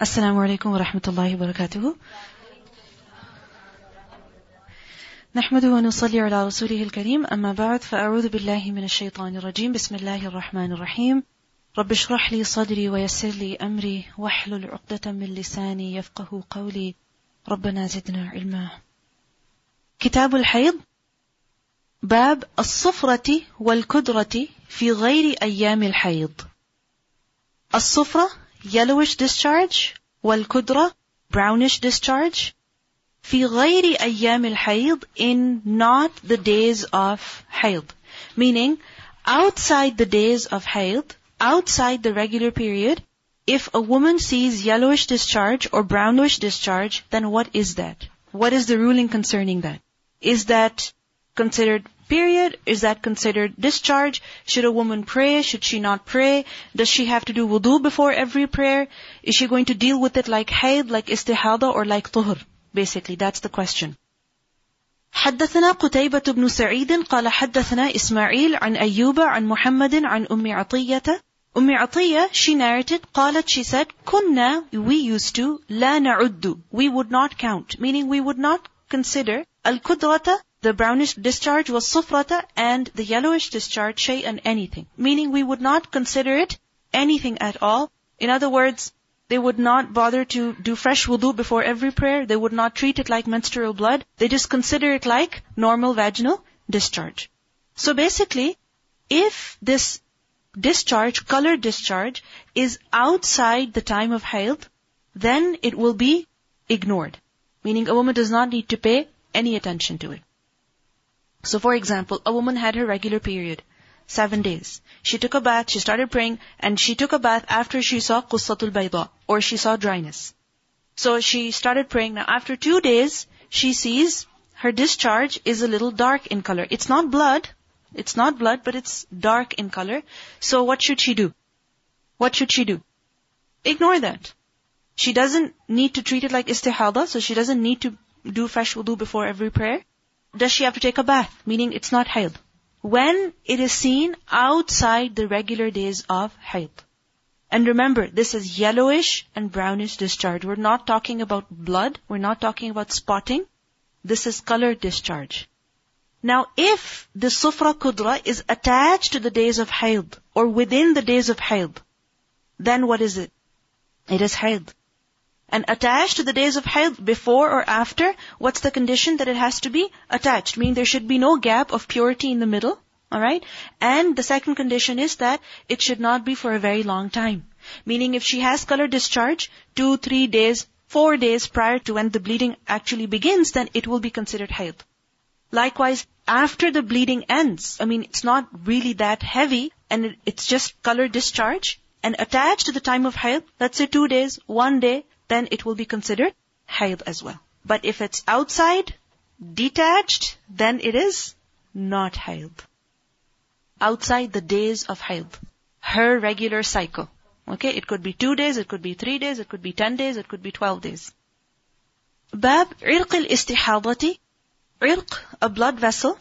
السلام عليكم ورحمة الله وبركاته. نحمده ونصلي على رسوله الكريم. أما بعد فأعوذ بالله من الشيطان الرجيم. بسم الله الرحمن الرحيم. رب اشرح لي صدري ويسر لي أمري. واحلل عقدة من لساني يفقه قولي. ربنا زدنا علما. كتاب الحيض. باب الصفرة والكدرة في غير أيام الحيض. الصفرة yellowish discharge والكدرة brownish discharge في غير أيام الحيض in not the days of حيض meaning outside the days of حيض outside the regular period if a woman sees yellowish discharge or brownish discharge then what is that what is the ruling concerning that is that considered period? Is that considered discharge? Should a woman pray? Should she not pray? Does she have to do wudu before every prayer? Is she going to deal with it like haid, like istihada, or like tuhur? Basically, that's the question. حدثنا قتيبة بن سعيد قال حدثنا إسماعيل عن أيوب عن محمد عن أم عطية أم عطية she narrated قالت she said كنا we used to لا نعد we would not count meaning we would not consider الكدرة the brownish discharge was sufrata and the yellowish discharge shay'an anything. Meaning we would not consider it anything at all. In other words, they would not bother to do fresh wudu before every prayer. They would not treat it like menstrual blood. They just consider it like normal vaginal discharge. So basically, if this discharge, color discharge, is outside the time of haid, then it will be ignored. Meaning a woman does not need to pay any attention to it. So for example, a woman had her regular period, seven days. She took a bath, she started praying, and she took a bath after she saw qussatul bayda, or she saw dryness. So she started praying. Now after two days, she sees her discharge is a little dark in color. It's not blood, it's not blood, but it's dark in color. So what should she do? What should she do? Ignore that. She doesn't need to treat it like istihada, so she doesn't need to do fresh wudu before every prayer does she have to take a bath? Meaning it's not haid. When it is seen outside the regular days of haid. And remember, this is yellowish and brownish discharge. We're not talking about blood. We're not talking about spotting. This is color discharge. Now, if the sufra kudra is attached to the days of haid or within the days of haid, then what is it? It is haid and attached to the days of haid before or after, what's the condition that it has to be attached? Meaning there should be no gap of purity in the middle. Alright? And the second condition is that it should not be for a very long time. Meaning if she has color discharge, two, three days, four days prior to when the bleeding actually begins, then it will be considered haid. Likewise, after the bleeding ends, I mean, it's not really that heavy, and it's just color discharge, and attached to the time of haid, let's say two days, one day, then it will be considered haid as well. But if it's outside, detached, then it is not haid. Outside the days of haid. Her regular cycle. Okay, it could be two days, it could be three days, it could be ten days, it could be twelve days. Bab عرق الاستحاضة عرق, a blood vessel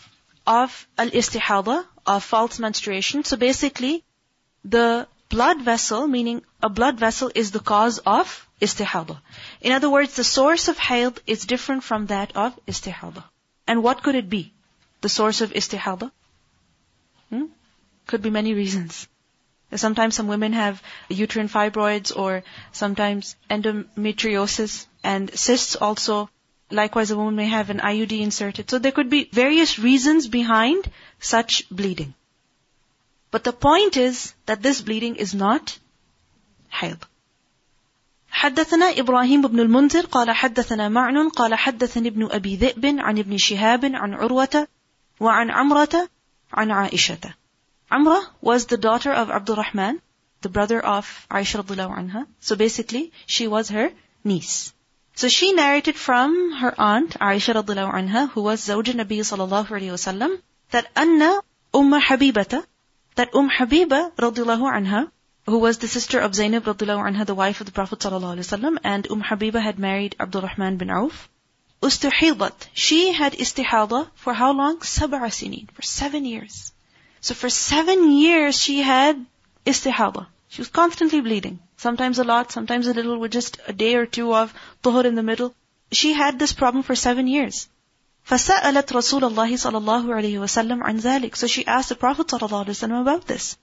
of al-istihada, of false menstruation. So basically, the blood vessel, meaning a blood vessel is the cause of istihada. In other words, the source of haid is different from that of istihada. And what could it be? The source of istihada? Hmm? Could be many reasons. Sometimes some women have uterine fibroids or sometimes endometriosis and cysts also. Likewise, a woman may have an IUD inserted. So there could be various reasons behind such bleeding. But the point is that this bleeding is not haid. حدثنا إبراهيم بن المنذر قال حدثنا معن قال حدثني ابن أبي ذئب عن ابن شهاب عن عروة وعن عمرة عن عائشة Amra was the daughter of Abdul Rahman, the brother of Aisha radiallahu anha. So basically, she was her niece. So she narrated from her aunt, Aisha radiallahu anha, who was Zawj Nabi sallallahu alayhi wasallam, that Anna Umm Habibata, that Umm Habiba radiallahu anha, who was the sister of Zainab radiallahu anha, the wife of the Prophet sallallahu alaihi wasallam, and Umm Habiba had married Abdurrahman bin Auf. Ustuhidat. She had istihada for how long? Sab'a sinin. For seven years. So for seven years she had istihada. She was constantly bleeding. Sometimes a lot, sometimes a little, with just a day or two of tuhur in the middle. She had this problem for seven years. فسألت رسول الله صلى الله عليه وسلم عن ذلك. So she asked the Prophet صلى الله عليه وسلم about this.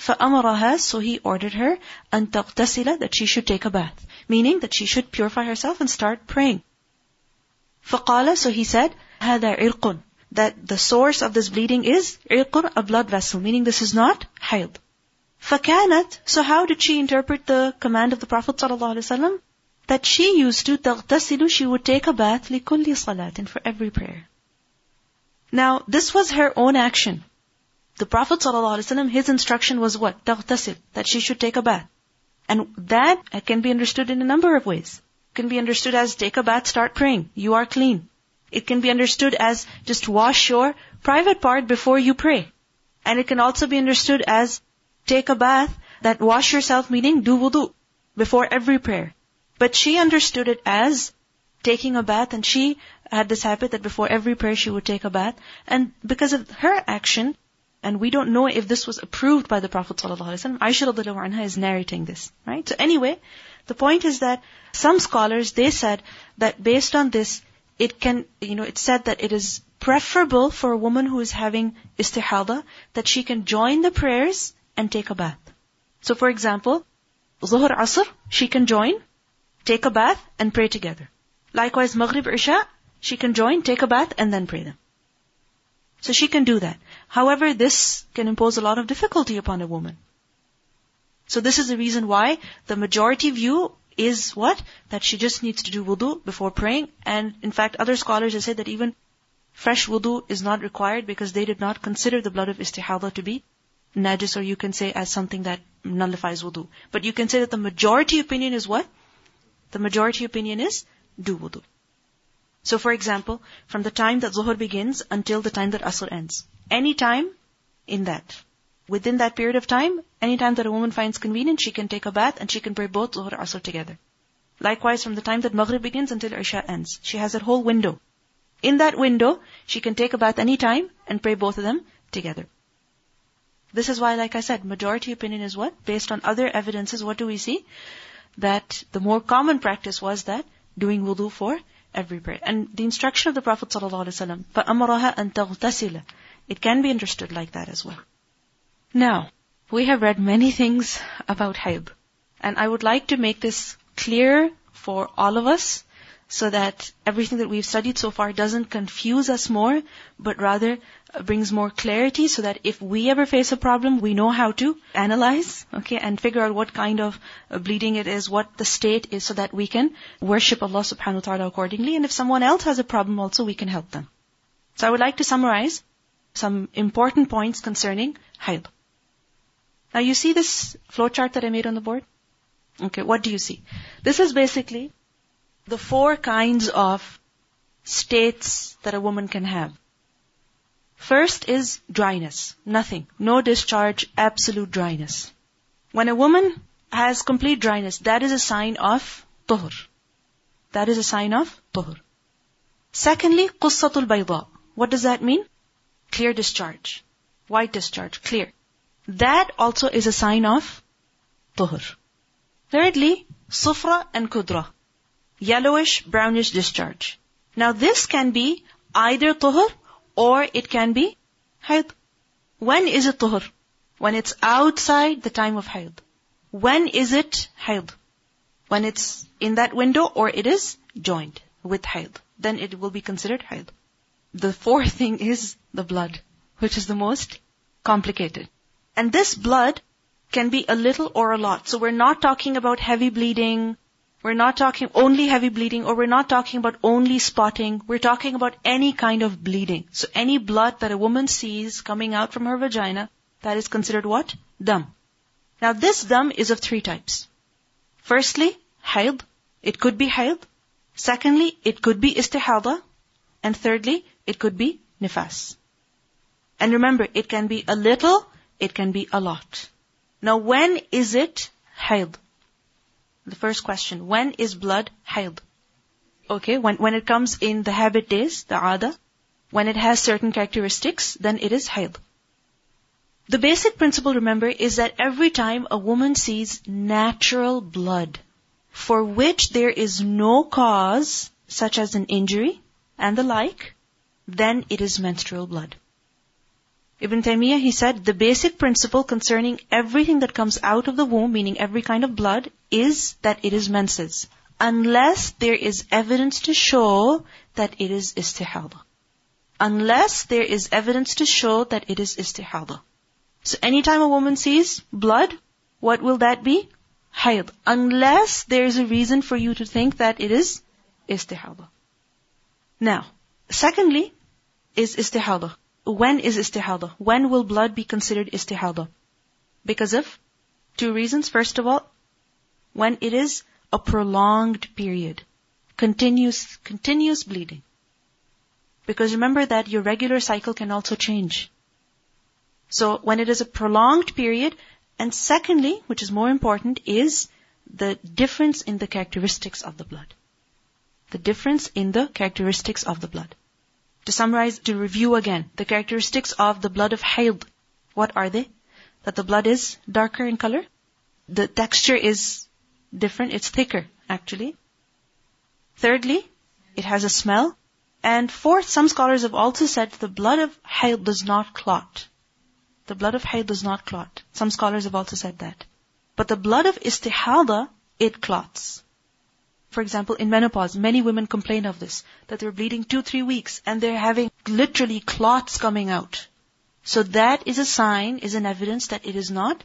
فأمرها, so he ordered her, أن تغتسل, that she should take a bath. Meaning that she should purify herself and start praying. فقال, so he said, هذا عرق. That the source of this bleeding is عرق, a blood vessel. Meaning this is not hayd. فكانت, so how did she interpret the command of the Prophet ﷺ? That she used to تغتسل, she would take a bath لكل صلاة, for every prayer. Now, this was her own action. The Prophet ﷺ, his instruction was what? تغتسل, that she should take a bath. And that can be understood in a number of ways. It can be understood as take a bath, start praying. You are clean. It can be understood as just wash your private part before you pray. And it can also be understood as take a bath, that wash yourself meaning do wudu before every prayer. But she understood it as taking a bath and she had this habit that before every prayer she would take a bath. And because of her action, and we don't know if this was approved by the Prophet ﷺ, Aisha is narrating this, right? So anyway, the point is that some scholars, they said that based on this, it can, you know, it's said that it is preferable for a woman who is having istihada that she can join the prayers and take a bath. So for example, Zuhr Asr, she can join, take a bath and pray together. Likewise, Maghrib Isha, she can join, take a bath and then pray them. So she can do that. However, this can impose a lot of difficulty upon a woman. So this is the reason why the majority view is what? That she just needs to do wudu before praying. And in fact, other scholars have said that even fresh wudu is not required because they did not consider the blood of istihada to be najis or you can say as something that nullifies wudu. But you can say that the majority opinion is what? The majority opinion is do wudu. So for example, from the time that zuhr begins until the time that asr ends. Any time in that. Within that period of time, any time that a woman finds convenient, she can take a bath and she can pray both zuhr and asr together. Likewise, from the time that maghrib begins until isha ends. She has that whole window. In that window, she can take a bath any time and pray both of them together. This is why, like I said, majority opinion is what? Based on other evidences, what do we see? That the more common practice was that doing wudu for every prayer. And the instruction of the Prophet ﷺ, فَأَمَرَهَا أَن تَغْتَسِلَ It can be understood like that as well. Now, we have read many things about hayd. And I would like to make this clear for all of us so that everything that we've studied so far doesn't confuse us more, but rather brings more clarity so that if we ever face a problem, we know how to analyze, okay, and figure out what kind of uh, bleeding it is, what the state is so that we can worship Allah subhanahu wa ta'ala accordingly. And if someone else has a problem also, we can help them. So I would like to summarize some important points concerning hayd. Now you see this flowchart that I made on the board? Okay, what do you see? This is basically the four kinds of states that a woman can have. First is dryness. Nothing. No discharge, absolute dryness. When a woman has complete dryness, that is a sign of tuhur. That is a sign of tuhur. Secondly, qussatul bayda. What does that mean? Clear discharge. White discharge. Clear. That also is a sign of tuhur. Thirdly, sufra and kudra. Yellowish, brownish discharge. Now this can be either tuhur or it can be hayd. When is it tuhur? When it's outside the time of hayd. When is it hayd? When it's in that window or it is joined with hayd. Then it will be considered hayd. The fourth thing is the blood, which is the most complicated. And this blood can be a little or a lot. So we're not talking about heavy bleeding, we're not talking only heavy bleeding or we're not talking about only spotting. We're talking about any kind of bleeding. So any blood that a woman sees coming out from her vagina, that is considered what? Dam. Now this dam is of three types. Firstly, hayd. It could be hayd. Secondly, it could be istihada. And thirdly, it could be nifas. And remember, it can be a little, it can be a lot. Now when is it hayd? The first question, when is blood hayd? Okay, when, when it comes in the habit days, the ada, when it has certain characteristics, then it is hayd. The basic principle, remember, is that every time a woman sees natural blood for which there is no cause, such as an injury and the like, then it is menstrual blood. Ibn Taymiyyah, he said, the basic principle concerning everything that comes out of the womb, meaning every kind of blood, is that it is menses. Unless there is evidence to show that it is istihada. Unless there is evidence to show that it is istihada. So anytime a woman sees blood, what will that be? Hayd. Unless there is a reason for you to think that it is istihada. Now, secondly, is istihada. When is istihada? When will blood be considered istihada? Because of two reasons. First of all, when it is a prolonged period, continuous, continuous bleeding. Because remember that your regular cycle can also change. So when it is a prolonged period, and secondly, which is more important, is the difference in the characteristics of the blood. The difference in the characteristics of the blood. To summarize, to review again, the characteristics of the blood of hayd. What are they? That the blood is darker in color. The texture is different. It's thicker, actually. Thirdly, it has a smell. And fourth, some scholars have also said the blood of hayd does not clot. The blood of hayd does not clot. Some scholars have also said that. But the blood of istihada, it clots. For example, in menopause, many women complain of this, that they're bleeding two, three weeks and they're having literally clots coming out. So that is a sign, is an evidence that it is not.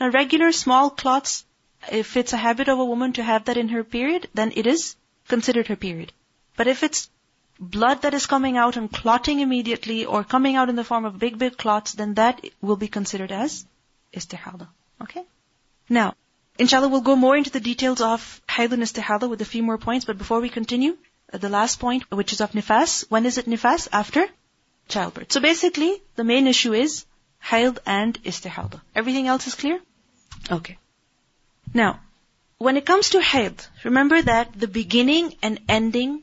Now regular small clots, if it's a habit of a woman to have that in her period, then it is considered her period. But if it's blood that is coming out and clotting immediately or coming out in the form of big, big clots, then that will be considered as istihada. Okay? Now, Inshallah, we'll go more into the details of hayd and istihada with a few more points, but before we continue, uh, the last point, which is of nifas. When is it nifas? After childbirth. So basically, the main issue is hayd and istihada. Everything else is clear? Okay. Now, when it comes to hayd, remember that the beginning and ending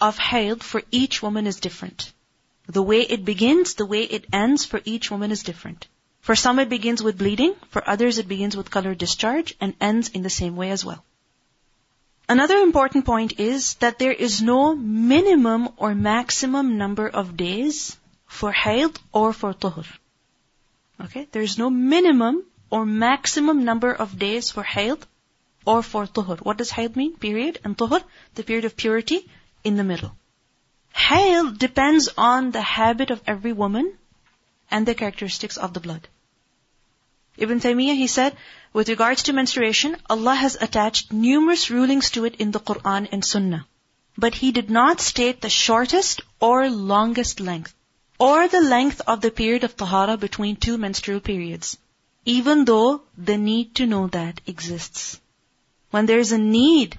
of hayd for each woman is different. The way it begins, the way it ends for each woman is different. For some it begins with bleeding, for others it begins with color discharge and ends in the same way as well. Another important point is that there is no minimum or maximum number of days for hayd or for tuhur. Okay? There is no minimum or maximum number of days for hayd or for tuhur. What does hayd mean? Period. And tuhur, the period of purity in the middle. Hayd depends on the habit of every woman and the characteristics of the blood. Ibn Taymiyyah, he said, with regards to menstruation, Allah has attached numerous rulings to it in the Quran and Sunnah. But He did not state the shortest or longest length, or the length of the period of tahara between two menstrual periods, even though the need to know that exists. When there is a need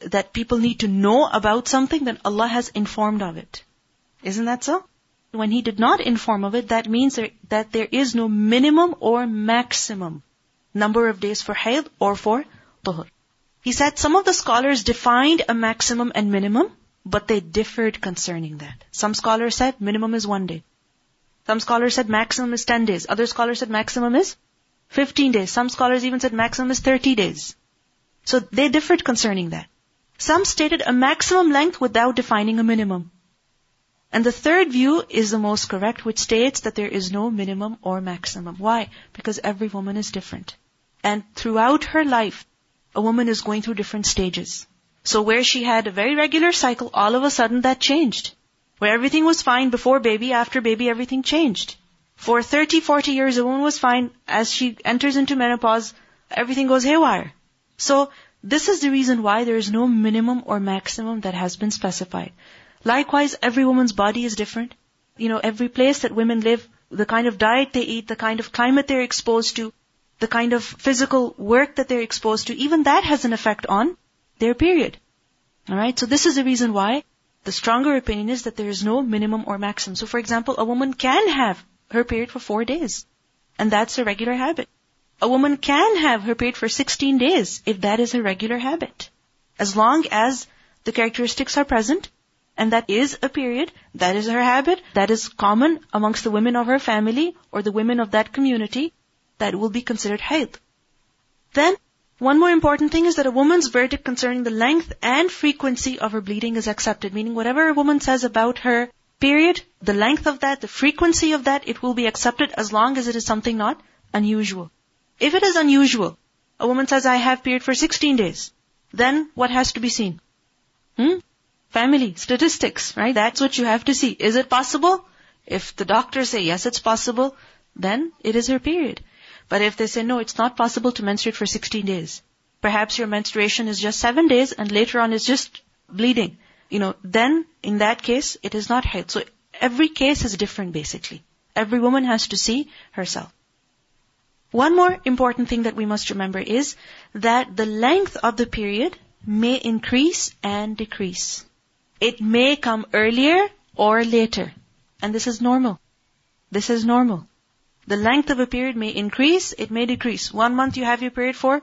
that people need to know about something, then Allah has informed of it. Isn't that so? When he did not inform of it, that means that there is no minimum or maximum number of days for hayd or for tuhur. He said some of the scholars defined a maximum and minimum, but they differed concerning that. Some scholars said minimum is one day. Some scholars said maximum is 10 days. Other scholars said maximum is 15 days. Some scholars even said maximum is 30 days. So they differed concerning that. Some stated a maximum length without defining a minimum. And the third view is the most correct, which states that there is no minimum or maximum. Why? Because every woman is different. And throughout her life, a woman is going through different stages. So where she had a very regular cycle, all of a sudden that changed. Where everything was fine before baby, after baby everything changed. For 30, 40 years a woman was fine. As she enters into menopause, everything goes haywire. So this is the reason why there is no minimum or maximum that has been specified. Likewise, every woman's body is different. You know, every place that women live, the kind of diet they eat, the kind of climate they're exposed to, the kind of physical work that they're exposed to, even that has an effect on their period. Alright, so this is the reason why the stronger opinion is that there is no minimum or maximum. So for example, a woman can have her period for four days. And that's a regular habit. A woman can have her period for 16 days if that is a regular habit. As long as the characteristics are present and that is a period, that is her habit, that is common amongst the women of her family or the women of that community, that will be considered haid. Then, one more important thing is that a woman's verdict concerning the length and frequency of her bleeding is accepted, meaning whatever a woman says about her period, the length of that, the frequency of that, it will be accepted as long as it is something not unusual. If it is unusual, a woman says, I have period for 16 days, then what has to be seen? Hmm? Family, statistics, right? That's what you have to see. Is it possible? If the doctors say yes, it's possible, then it is her period. But if they say no, it's not possible to menstruate for 16 days. Perhaps your menstruation is just 7 days and later on it's just bleeding. You know, then in that case, it is not haid. So every case is different basically. Every woman has to see herself. One more important thing that we must remember is that the length of the period may increase and decrease. It may come earlier or later. And this is normal. This is normal. The length of a period may increase, it may decrease. One month you have your period for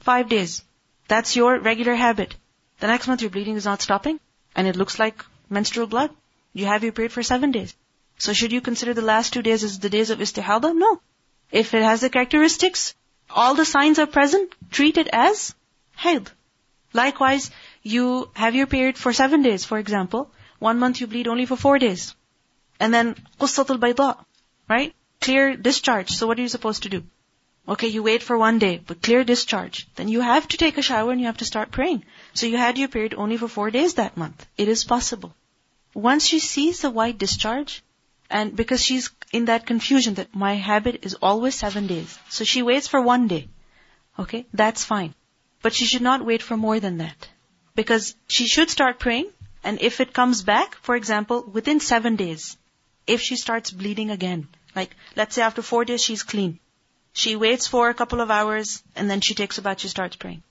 five days. That's your regular habit. The next month your bleeding is not stopping and it looks like menstrual blood. You have your period for seven days. So should you consider the last two days as the days of istihada? No. If it has the characteristics, all the signs are present, treat it as haid. Likewise, you have your period for seven days, for example. One month you bleed only for four days. And then, qussatul bayda, right? Clear discharge. So what are you supposed to do? Okay, you wait for one day, but clear discharge. Then you have to take a shower and you have to start praying. So you had your period only for four days that month. It is possible. Once she sees the white discharge, and because she's in that confusion that my habit is always seven days. So she waits for one day. Okay, that's fine. But she should not wait for more than that. Because she should start praying, and if it comes back, for example, within seven days, if she starts bleeding again, like, let's say after four days she's clean. She waits for a couple of hours and then she takes a bath, she starts praying.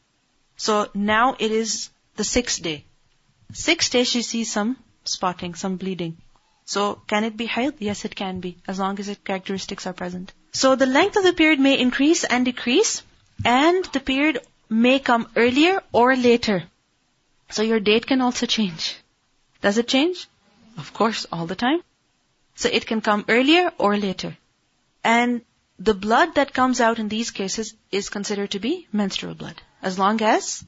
So now it is the sixth day. Sixth day she sees some spotting, some bleeding. So can it be haid? Yes, it can be, as long as its characteristics are present. So the length of the period may increase and decrease, and the period may come earlier or later. So your date can also change. Does it change? Of course, all the time. So it can come earlier or later. And the blood that comes out in these cases is considered to be menstrual blood. As long as,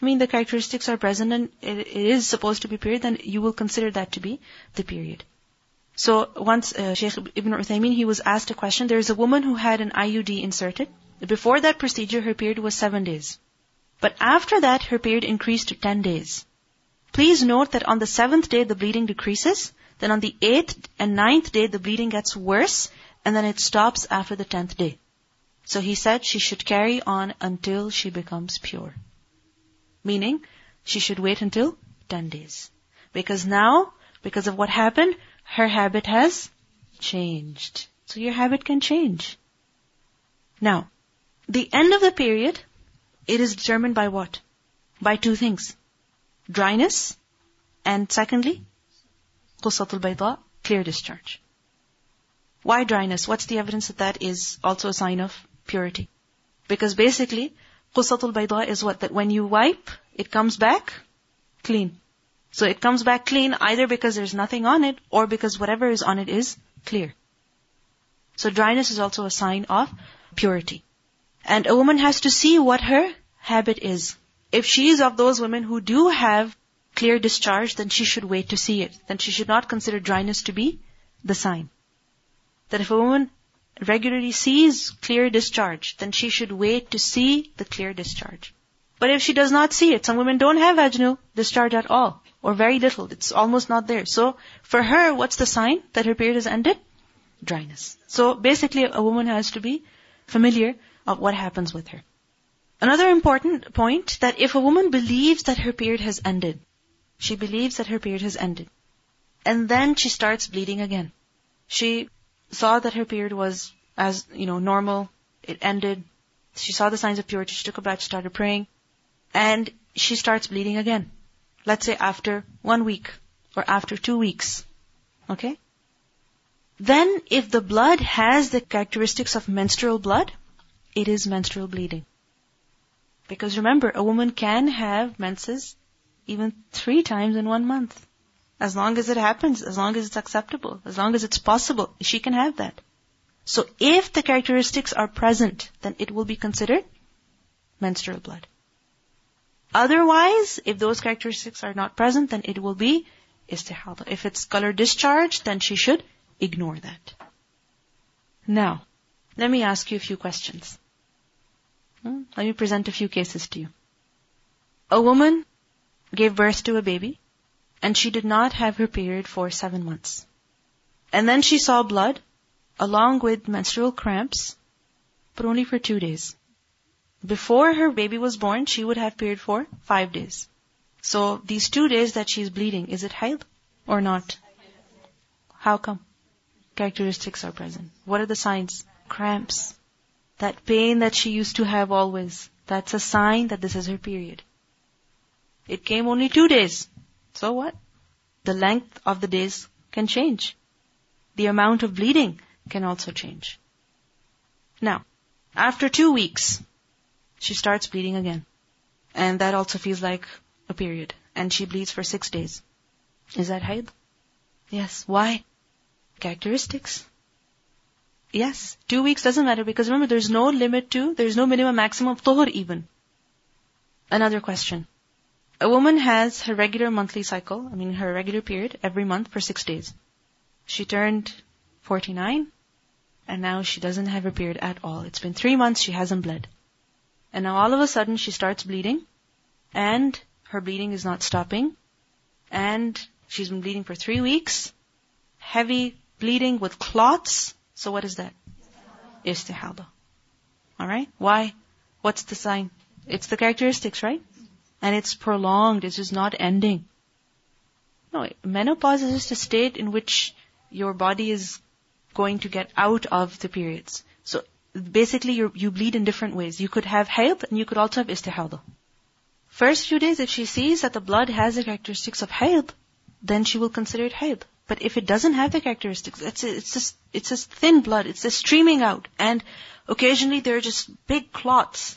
I mean, the characteristics are present and it is supposed to be period, then you will consider that to be the period. So once uh, Sheikh Ibn Uthaymeen, he was asked a question. There is a woman who had an IUD inserted. Before that procedure, her period was seven days. But after that, her period increased to ten days. Please note that on the seventh day, the bleeding decreases then on the eighth and ninth day, the bleeding gets worse, and then it stops after the tenth day. So he said she should carry on until she becomes pure. Meaning, she should wait until 10 days. Because now, because of what happened, her habit has changed. So your habit can change. Now, the end of the period, it is determined by what? By two things. Dryness, and secondly, Qussatul Bayda, clear discharge. Why dryness? What's the evidence that that is also a sign of purity? Because basically, Qussatul Bayda is what? That when you wipe, it comes back clean. So it comes back clean either because there's nothing on it or because whatever is on it is clear. So dryness is also a sign of purity. And a woman has to see what her habit is. If she is of those women who do have clear discharge, then she should wait to see it. Then she should not consider dryness to be the sign. That if a woman regularly sees clear discharge, then she should wait to see the clear discharge. But if she does not see it, some women don't have vaginal discharge at all, or very little. It's almost not there. So, for her, what's the sign that her period has ended? Dryness. So, basically, a woman has to be familiar of what happens with her. Another important point, that if a woman believes that her period has ended, she believes that her period has ended. And then she starts bleeding again. She saw that her period was as, you know, normal. It ended. She saw the signs of purity. She took a bath, She started praying. And she starts bleeding again. Let's say after one week or after two weeks. Okay? Then if the blood has the characteristics of menstrual blood, it is menstrual bleeding. Because remember, a woman can have menses even three times in one month. As long as it happens, as long as it's acceptable, as long as it's possible, she can have that. So if the characteristics are present, then it will be considered menstrual blood. Otherwise, if those characteristics are not present, then it will be istihada. If it's color discharge, then she should ignore that. Now, let me ask you a few questions. Hmm? Let me present a few cases to you. A woman gave birth to a baby, and she did not have her period for seven months. And then she saw blood, along with menstrual cramps, but only for two days. Before her baby was born, she would have period for five days. So these two days that she is bleeding, is it haid or not? How come? Characteristics are present. What are the signs? Cramps. That pain that she used to have always. That's a sign that this is her period. It came only two days. So what? The length of the days can change. The amount of bleeding can also change. Now, after two weeks, she starts bleeding again. And that also feels like a period. And she bleeds for six days. Is that haid? Yes. Why? Characteristics. Yes. Two weeks doesn't matter because remember there's no limit to, there's no minimum maximum of tuhur even. Another question. A woman has her regular monthly cycle, I mean her regular period, every month for six days. She turned 49, and now she doesn't have her period at all. It's been three months, she hasn't bled. And now all of a sudden she starts bleeding and her bleeding is not stopping and she's been bleeding for three weeks. Heavy bleeding with clots. So what is that? Istihada. Alright? Why? What's the sign? It's the characteristics, right? And it's prolonged. It's just not ending. No, menopause is just a state in which your body is going to get out of the periods So basically you bleed in different ways. You could have hayd and you could also have istihada. First few days, if she sees that the blood has the characteristics of hayd, then she will consider it hayd. But if it doesn't have the characteristics, it's it's just it's just thin blood. It's just streaming out, and occasionally there are just big clots.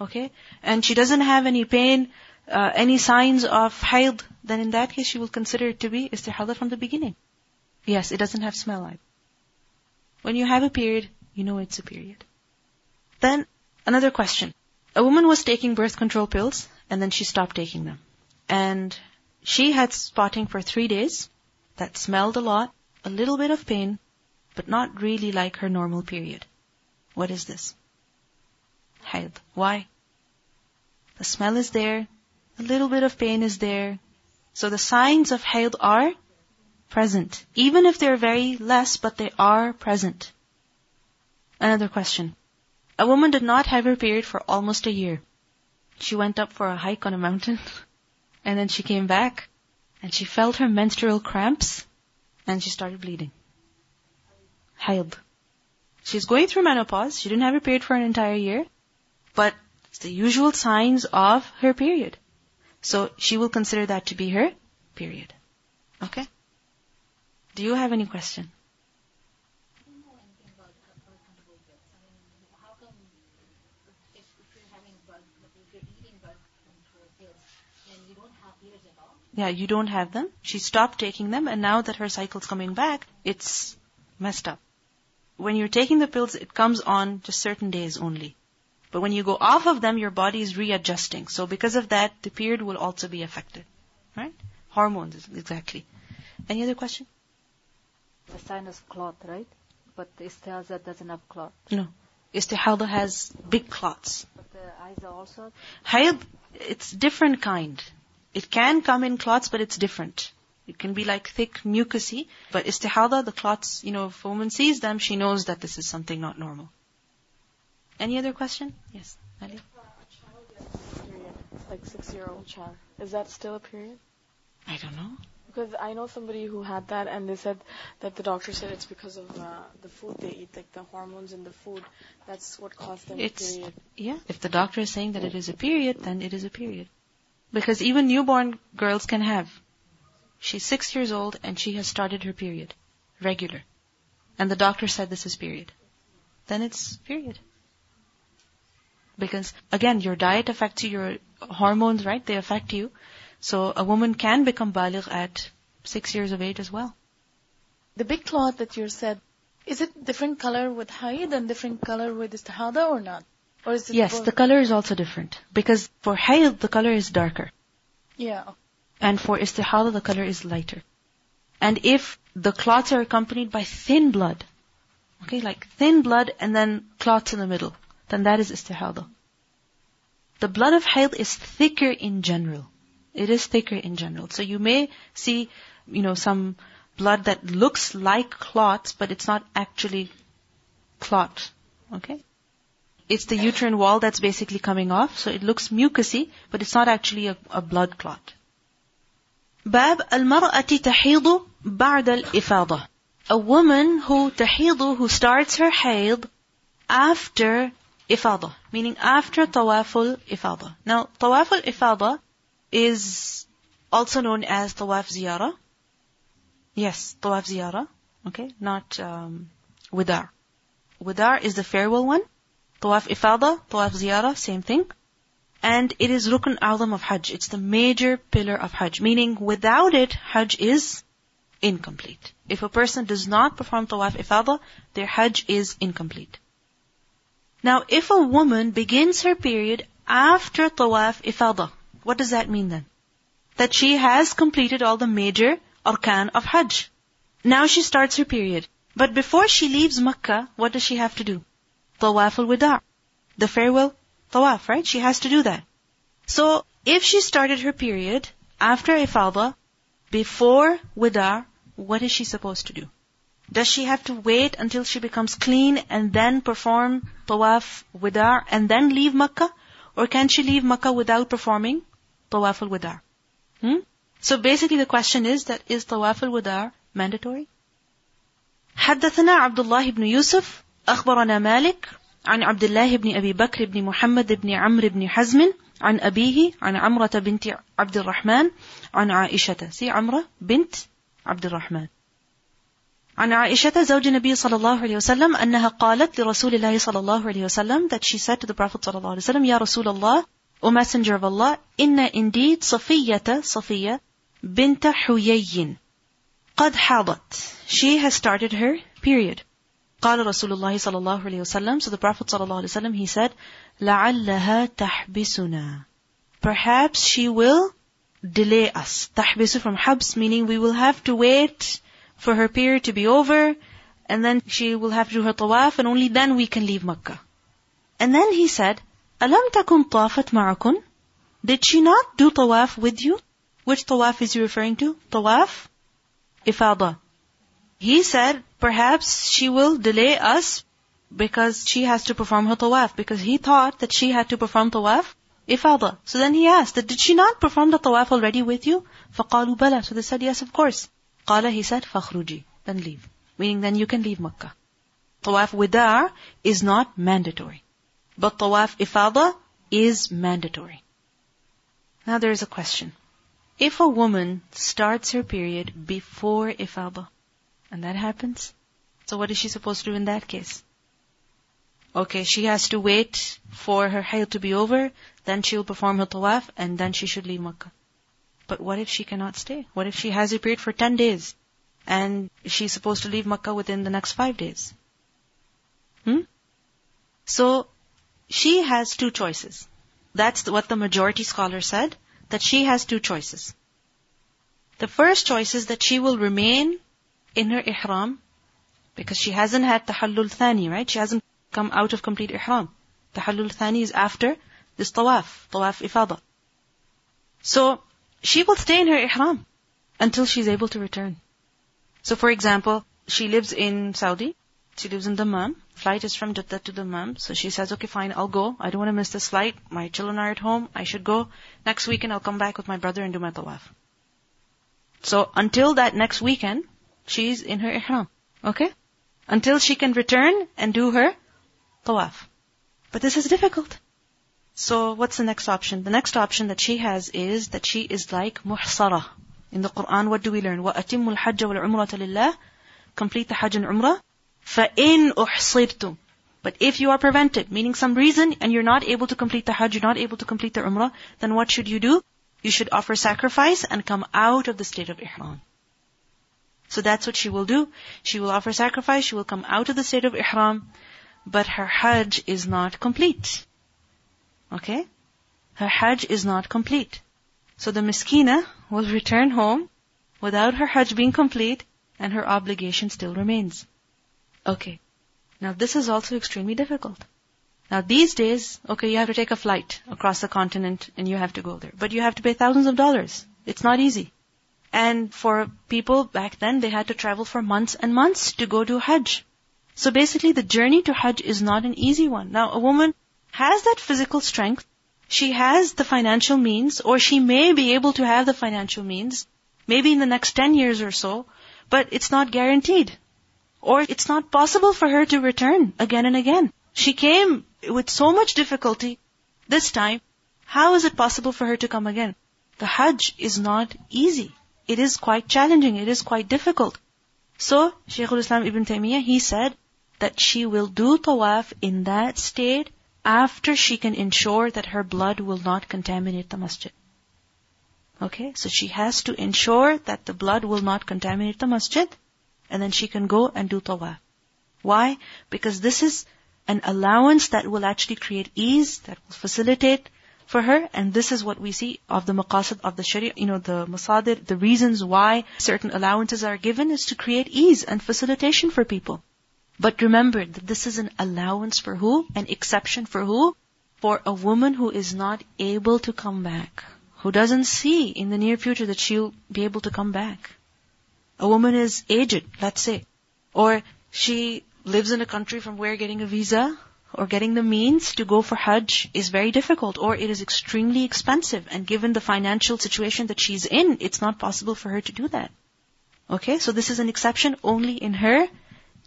Okay, and she doesn't have any pain, uh, any signs of hayd. Then in that case, she will consider it to be istihada from the beginning. Yes, it doesn't have smell either. When you have a period, you know it's a period. Then, another question. A woman was taking birth control pills, and then she stopped taking them. And she had spotting for three days that smelled a lot, a little bit of pain, but not really like her normal period. What is this? Haid. Why? The smell is there, a little bit of pain is there. So the signs of haid are present. Even if they're very less, but they are present. Another question. A woman did not have her period for almost a year. She went up for a hike on a mountain, and then she came back, and she felt her menstrual cramps, and she started bleeding. Haid. She's going through menopause. She didn't have her period for an entire year, but it's the usual signs of her period. So she will consider that to be her period. Okay? Do you have any question? Yeah, you don't have them. She stopped taking them, and now that her cycle's coming back, it's messed up. When you're taking the pills, it comes on just certain days only. But when you go off of them, your body is readjusting. So because of that, the period will also be affected. Right? Hormones, exactly. Any other question? The sign is clot, right? But the istihada doesn't have clot. No. Istihada has big clots. But the eyes are also? Hayd, it's different kind. It can come in clots, but it's different. It can be like thick, mucousy. But istihada, the clots, you know, if a woman sees them, she knows that this is something not normal. Any other question? Yes, Ali? like six-year-old child. Is that still a period? I don't know. Because I know somebody who had that, and they said that the doctor said it's because of uh, the food they eat, like the hormones in the food. That's what caused them it's, a period. Yeah, if the doctor is saying that it is a period, then it is a period. Because even newborn girls can have. She's six years old and she has started her period. Regular. And the doctor said this is period. Then it's period. Because again, your diet affects you, your hormones, right? They affect you. So a woman can become baligh at six years of age as well. The big cloth that you said, is it different color with haid and different color with istihada or not? Or is it Yes, both? the color is also different. Because for hayd, the color is darker. yeah. And for istihada, the color is lighter. And if the clots are accompanied by thin blood, okay, like thin blood and then clots in the middle, then that is istihada. The blood of hayd is thicker in general. It is thicker in general. So you may see, you know, some blood that looks like clots, but it's not actually clot. Okay? it's the uterine wall that's basically coming off, so it looks mucousy, but it's not actually a, a blood clot. باب المرأة تحيض بعد الإفاضة A woman who تحيض, who starts her haid after ifada, meaning after tawaful ifada. Now, tawaful ifada is also known as tawaf ziyara. Yes, tawaf ziyara. Okay, not um, wida. Wida is the farewell one, Tawaf Ifada, Tawaf ziyara, same thing. And it is Rukn alam of Hajj. It's the major pillar of Hajj, meaning without it, Hajj is incomplete. If a person does not perform Tawaf Ifada, their Hajj is incomplete. Now, if a woman begins her period after Tawaf Ifada, what does that mean then? That she has completed all the major arkan of Hajj. Now she starts her period. But before she leaves Makkah, what does she have to do? Tawaf al-wida'. The farewell tawaf, right? She has to do that. So, if she started her period after ifada, before wida', what is she supposed to do? Does she have to wait until she becomes clean and then perform tawaf wida' and then leave Makkah? Or can she leave Makkah without performing tawaf al-wida'? Hmm? So basically the question is that is tawaf al-wida' mandatory? حدثنا عبد الله بن يوسف أخبرنا مالك عن عبد الله بن أبي بكر بن محمد بن عمرو بن حزم عن أبيه عن عمرة بنت عبد الرحمن عن عائشة. سي عمرة بنت عبد الرحمن. عن عائشة زوج النبي صلى الله عليه وسلم أنها قالت لرسول الله صلى الله عليه وسلم that she said to the Prophet صلى الله عليه وسلم يا رسول الله O Messenger of Allah إن indeed صفية صفية بنت حيي قد حاضت. She has started her period. قال رسول الله صلى الله عليه وسلم so the Prophet صلى الله عليه وسلم he said لعلها تحبسنا perhaps she will delay us تحبس from حبس meaning we will have to wait for her period to be over and then she will have to do her tawaf and only then we can leave Makkah and then he said ألم تكن طافت معكم did she not do tawaf with you which tawaf is he referring to tawaf ifada he said perhaps she will delay us because she has to perform her tawaf because he thought that she had to perform tawaf ifada. So then he asked that did she not perform the tawaf already with you? فقالوا بلى. So they said yes of course. قال he said فخرجي. Then leave. Meaning then you can leave Makkah. Tawaf wida' is not mandatory. But tawaf ifada is mandatory. Now there is a question. If a woman starts her period before ifada, and that happens, so what is she supposed to do in that case? Okay, she has to wait for her hayd to be over, then she'll perform her tawaf, and then she should leave Makkah. But what if she cannot stay? What if she has a period for 10 days, and she's supposed to leave Makkah within the next 5 days? Hmm? So, she has two choices. That's what the majority scholar said, that she has two choices. The first choice is that she will remain in her ihram because she hasn't had tahallul thani, right? She hasn't come out of complete ihram. Tahallul thani is after this tawaf, tawaf ifada. So she will stay in her ihram until she's able to return. So for example, she lives in Saudi. She lives in Dammam. Flight is from Jeddah to Dammam. So she says, okay, fine, I'll go. I don't want to miss this flight. My children are at home. I should go. Next weekend I'll come back with my brother and do my tawaf. So until that next weekend, she's in her ihram. Okay? Until she can return and do her tawaf. But this is difficult. So what's the next option? The next option that she has is that she is like muhsara. In the Quran, what do we learn? وَأَتِمُّ الْحَجَّ وَالْعُمْرَةَ لِلَّهِ Complete the Hajj and Umrah. فَإِنْ أُحْصِرْتُمْ But if you are prevented, meaning some reason, and you're not able to complete the Hajj, you're not able to complete the Umrah, then what should you do? You should offer sacrifice and come out of the state of Ihram. So that's what she will do. She will offer sacrifice, she will come out of the state of ihram, but her hajj is not complete. Okay? Her hajj is not complete. So the miskina will return home without her hajj being complete and her obligation still remains. Okay. Now this is also extremely difficult. Now these days, okay, you have to take a flight across the continent and you have to go there. But you have to pay thousands of dollars. It's not easy. And for people back then, they had to travel for months and months to go to Hajj. So basically the journey to Hajj is not an easy one. Now a woman has that physical strength, she has the financial means, or she may be able to have the financial means, maybe in the next 10 years or so, but it's not guaranteed. Or it's not possible for her to return again and again. She came with so much difficulty this time. How is it possible for her to come again? The Hajj is not easy. It is quite challenging. It is quite difficult. So, Shaykh al-Islam Ibn Taymiyyah, he said that she will do tawaf in that state after she can ensure that her blood will not contaminate the masjid. Okay, so she has to ensure that the blood will not contaminate the masjid, and then she can go and do tawaf. Why? Because this is an allowance that will actually create ease, that will facilitate for her, and this is what we see of the maqasid of the sharia, you know, the masadir, the reasons why certain allowances are given is to create ease and facilitation for people. But remember that this is an allowance for who? An exception for who? For a woman who is not able to come back. Who doesn't see in the near future that she'll be able to come back. A woman is aged, let's say. Or she lives in a country from where getting a visa or getting the means to go for Hajj is very difficult or it is extremely expensive and given the financial situation that she's in, it's not possible for her to do that. Okay, so this is an exception only in her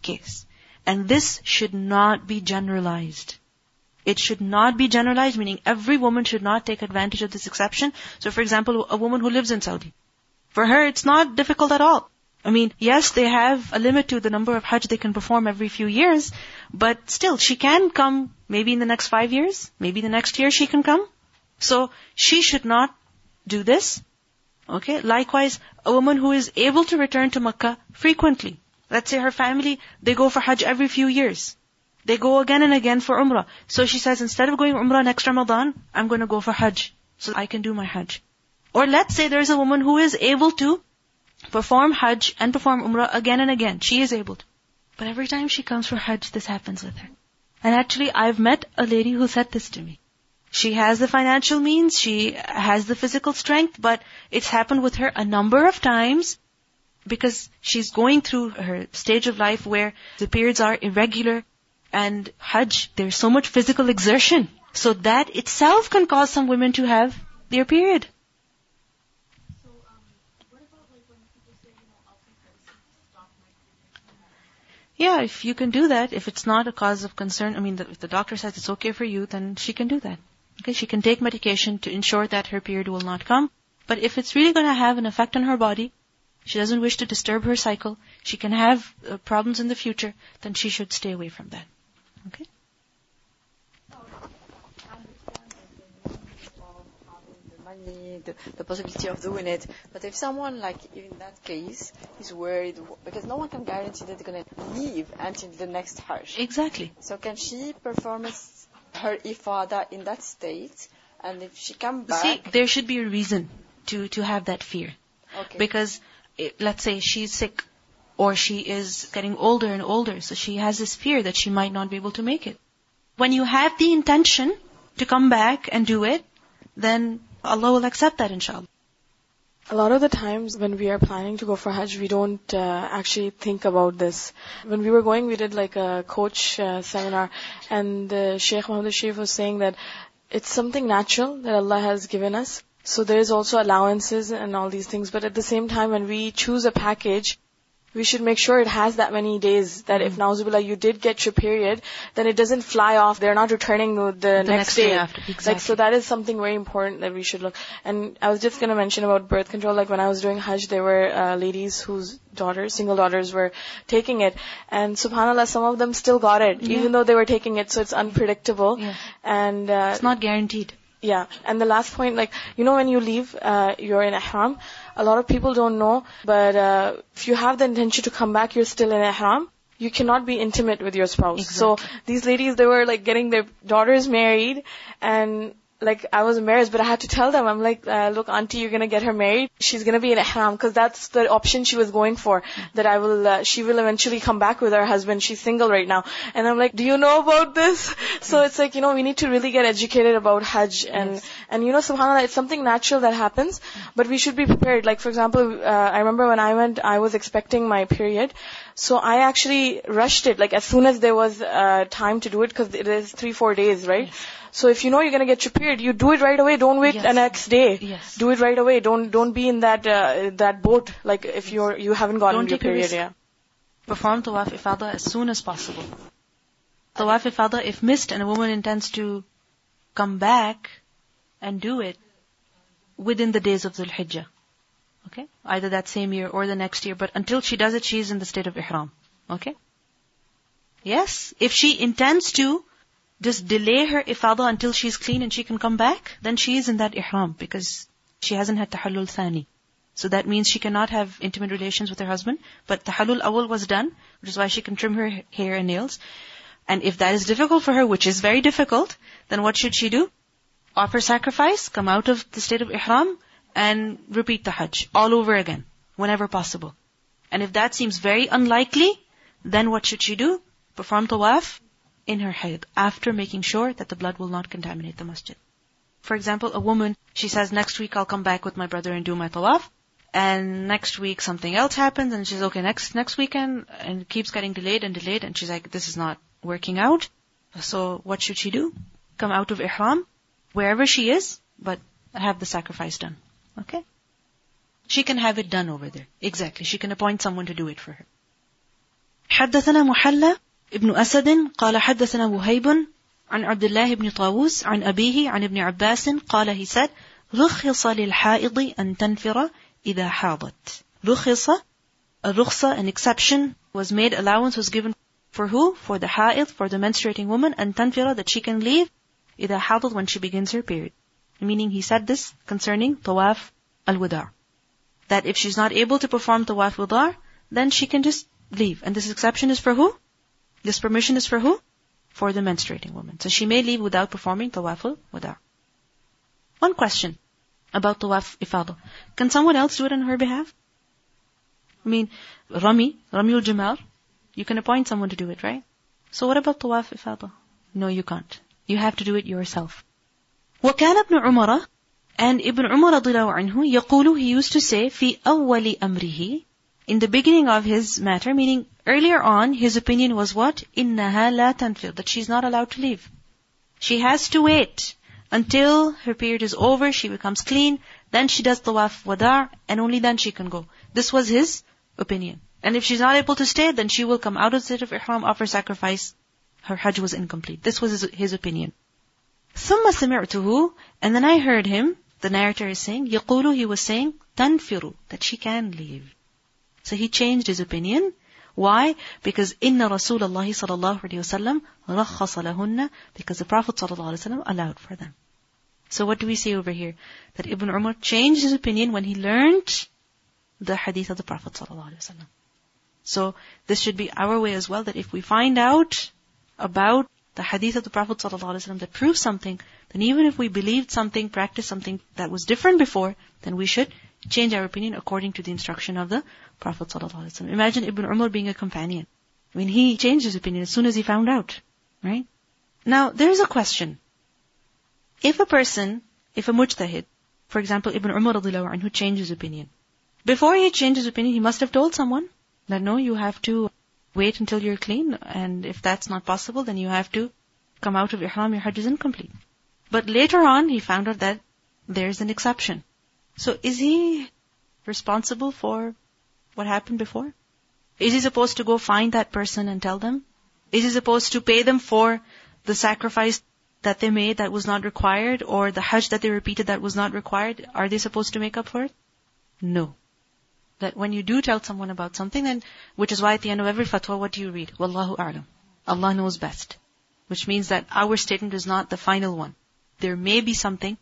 case. And this should not be generalized. It should not be generalized, meaning every woman should not take advantage of this exception. So for example, a woman who lives in Saudi. For her, it's not difficult at all. I mean, yes, they have a limit to the number of Hajj they can perform every few years, but still, she can come maybe in the next five years, maybe the next year she can come. So, she should not do this. Okay? Likewise, a woman who is able to return to Makkah frequently. Let's say her family, they go for Hajj every few years. They go again and again for Umrah. So she says, instead of going Umrah next Ramadan, I'm going to go for Hajj. So I can do my Hajj. Or let's say there's a woman who is able to perform Hajj and perform Umrah again and again. She is able to. But every time she comes for Hajj, this happens with her. And actually, I've met a lady who said this to me. She has the financial means, she has the physical strength, but it's happened with her a number of times because she's going through her stage of life where the periods are irregular and Hajj, there's so much physical exertion. So that itself can cause some women to have their period. Yeah, if you can do that, if it's not a cause of concern, I mean, the, if the doctor says it's okay for you, then she can do that. Okay, she can take medication to ensure that her period will not come. But if it's really going to have an effect on her body, she doesn't wish to disturb her cycle, she can have uh, problems in the future, then she should stay away from that. Okay? The, the possibility of doing it. But if someone, like in that case, is worried, because no one can guarantee that they're going to leave until the next Hajj. Exactly. So can she perform her ifada in that state? And if she come back... See, there should be a reason to, to have that fear. Okay. Because, it, let's say she's sick, or she is getting older and older, so she has this fear that she might not be able to make it. When you have the intention to come back and do it, then Allah will accept that inshallah. A lot of the times when we are planning to go for Hajj, we don't uh, actually think about this. When we were going, we did like a coach uh, seminar, and uh, Sheikh Muhammad Sharif was saying that it's something natural that Allah has given us. So there is also allowances and all these things, but at the same time, when we choose a package, we should make sure it has that many days that if Nauzubillah you did get your period, then it doesn't fly off. They're not returning the, the, The next, next day exactly. Like so that is something very important that we should look. And I was just gonna mention about birth control. Like when I was doing Hajj, there were uh, ladies whose daughters, single daughters, were taking it, and Subhanallah, some of them still got it, Yeah. even though they were taking it. So it's unpredictable. Yeah. And uh, It's not guaranteed. Yeah, and the last point, like, you know, when you leave, uh, you're in ihram. A lot of people don't know, but uh, if you have the intention to come back, you're still in ihram. You cannot be intimate with your spouse. So these ladies, they were like getting their daughters married, and like I was embarrassed, but I had to tell them. I'm like, uh, look, auntie, you're gonna get her married. She's gonna be in ihram because that's the option she was going for. That I will, uh, she will eventually come back with her husband. She's single right now, and I'm like, do you know about this? So it's like, you know, we need to really get educated about Hajj, and and you know, Subhanallah, it's something natural that happens, but we should be prepared. Like for example, uh, I remember when I went, I was expecting my period. So I actually rushed it, like as soon as there was uh, time to do it, because it is three, four days, right? So if you know you're gonna get your period, you do it right away. Don't wait Yes. the next day. Yes. Do it right away. Don't don't be in that uh, that boat like if you're you haven't gotten Don't your period. Yeah. Perform tawaf ifada as soon as possible. Tawaf ifada, if missed and a woman intends to come back and do it within the days of Dhul Hijjah. Okay? Either that same year or the next year, but until she does it, she is in the state of ihram. Okay? Yes, if she intends to just delay her ifada until she's clean and she can come back, then she is in that ihram because she hasn't had tahallul thani. So that means she cannot have intimate relations with her husband, but tahallul awal was done, which is why she can trim her hair and nails. And if that is difficult for her, which is very difficult, then what should she do? Offer sacrifice, come out of the state of ihram, and repeat the hajj all over again, whenever possible. And if that seems very unlikely, then what should she do? Perform tawaf in her haid, after making sure that the blood will not contaminate the masjid. For example, a woman, she says, next week I'll come back with my brother and do my tawaf. And next week something else happens and she's okay next, next weekend and keeps getting delayed and delayed and she's like, this is not working out. So what should she do? Come out of ihram, wherever she is, but have the sacrifice done. Okay? She can have it done over there. Exactly. She can appoint someone to do it for her. حدثنا محلى ابن أسد قال حدثنا وهيب عن عبد الله بن طاووس عن أبيه عن ابن عباس قال he said رخص للحائض أن تنفر إذا حاضت رخص a rukhsa, an exception was made, allowance was given for who? For the ha'id, for the menstruating woman, and tanfira, that she can leave إذا حاضت when she begins her period. Meaning he said this concerning tawaf al-wada. That if she's not able to perform tawaf wada, then she can just leave. And this exception is for who? This permission is for who? For the menstruating woman. So she may leave without performing tawaf al-wada. One question about tawaf ifada. Can someone else do it on her behalf? I mean, Rami, Rami al-Jamal, you can appoint someone to do it, right? So what about tawaf ifada? No, you can't. You have to do it yourself. وكان ابن عمر and Ibn Umar radiallahu anhu يقول he used to say في أول أمره in the beginning of his matter, meaning earlier on, his opinion was what? إنها لا تنفر, that she's not allowed to leave. She has to wait until her period is over, she becomes clean, then she does tawaf wada, and only then she can go. This was his opinion. And if she's not able to stay, then she will come out of the state of ihram, offer sacrifice. Her hajj was incomplete. This was his, his opinion. ثم سمعته, and then I heard him, the narrator is saying, يقول, he was saying, تنفر, that she can leave. So he changed his opinion. Why? Because inna Rasulullah sallallahu alaihi wasallam rakhasa lahunna because the Prophet sallallahu alaihi wasallam allowed for them. So what do we see over here? That Ibn Umar changed his opinion when he learned the hadith of the Prophet sallallahu alaihi wasallam. So this should be our way as well that if we find out about the hadith of the Prophet ﷺ that proves something, then even if we believed something, practiced something that was different before, then we should change our opinion according to the instruction of the Prophet ﷺ. Imagine Ibn Umar being a companion. I mean, he changed his opinion as soon as he found out, right? Now, there is a question. If a person, if a mujtahid, for example, Ibn Umar anhu changed his opinion, before he changed his opinion, he must have told someone that no, you have to wait until you're clean, and if that's not possible, then you have to come out of ihram, your hajj is incomplete. But later on, he found out that there's an exception. So is he responsible for what happened before? Is he supposed to go find that person and tell them? Is he supposed to pay them for the sacrifice that they made that was not required, or the hajj that they repeated that was not required? Are they supposed to make up for it? No that when you do tell someone about something, then, which is why at the end of every fatwa, what do you read? Wallahu a'lam. Allah knows best. Which means that our statement is not the final one. There may be something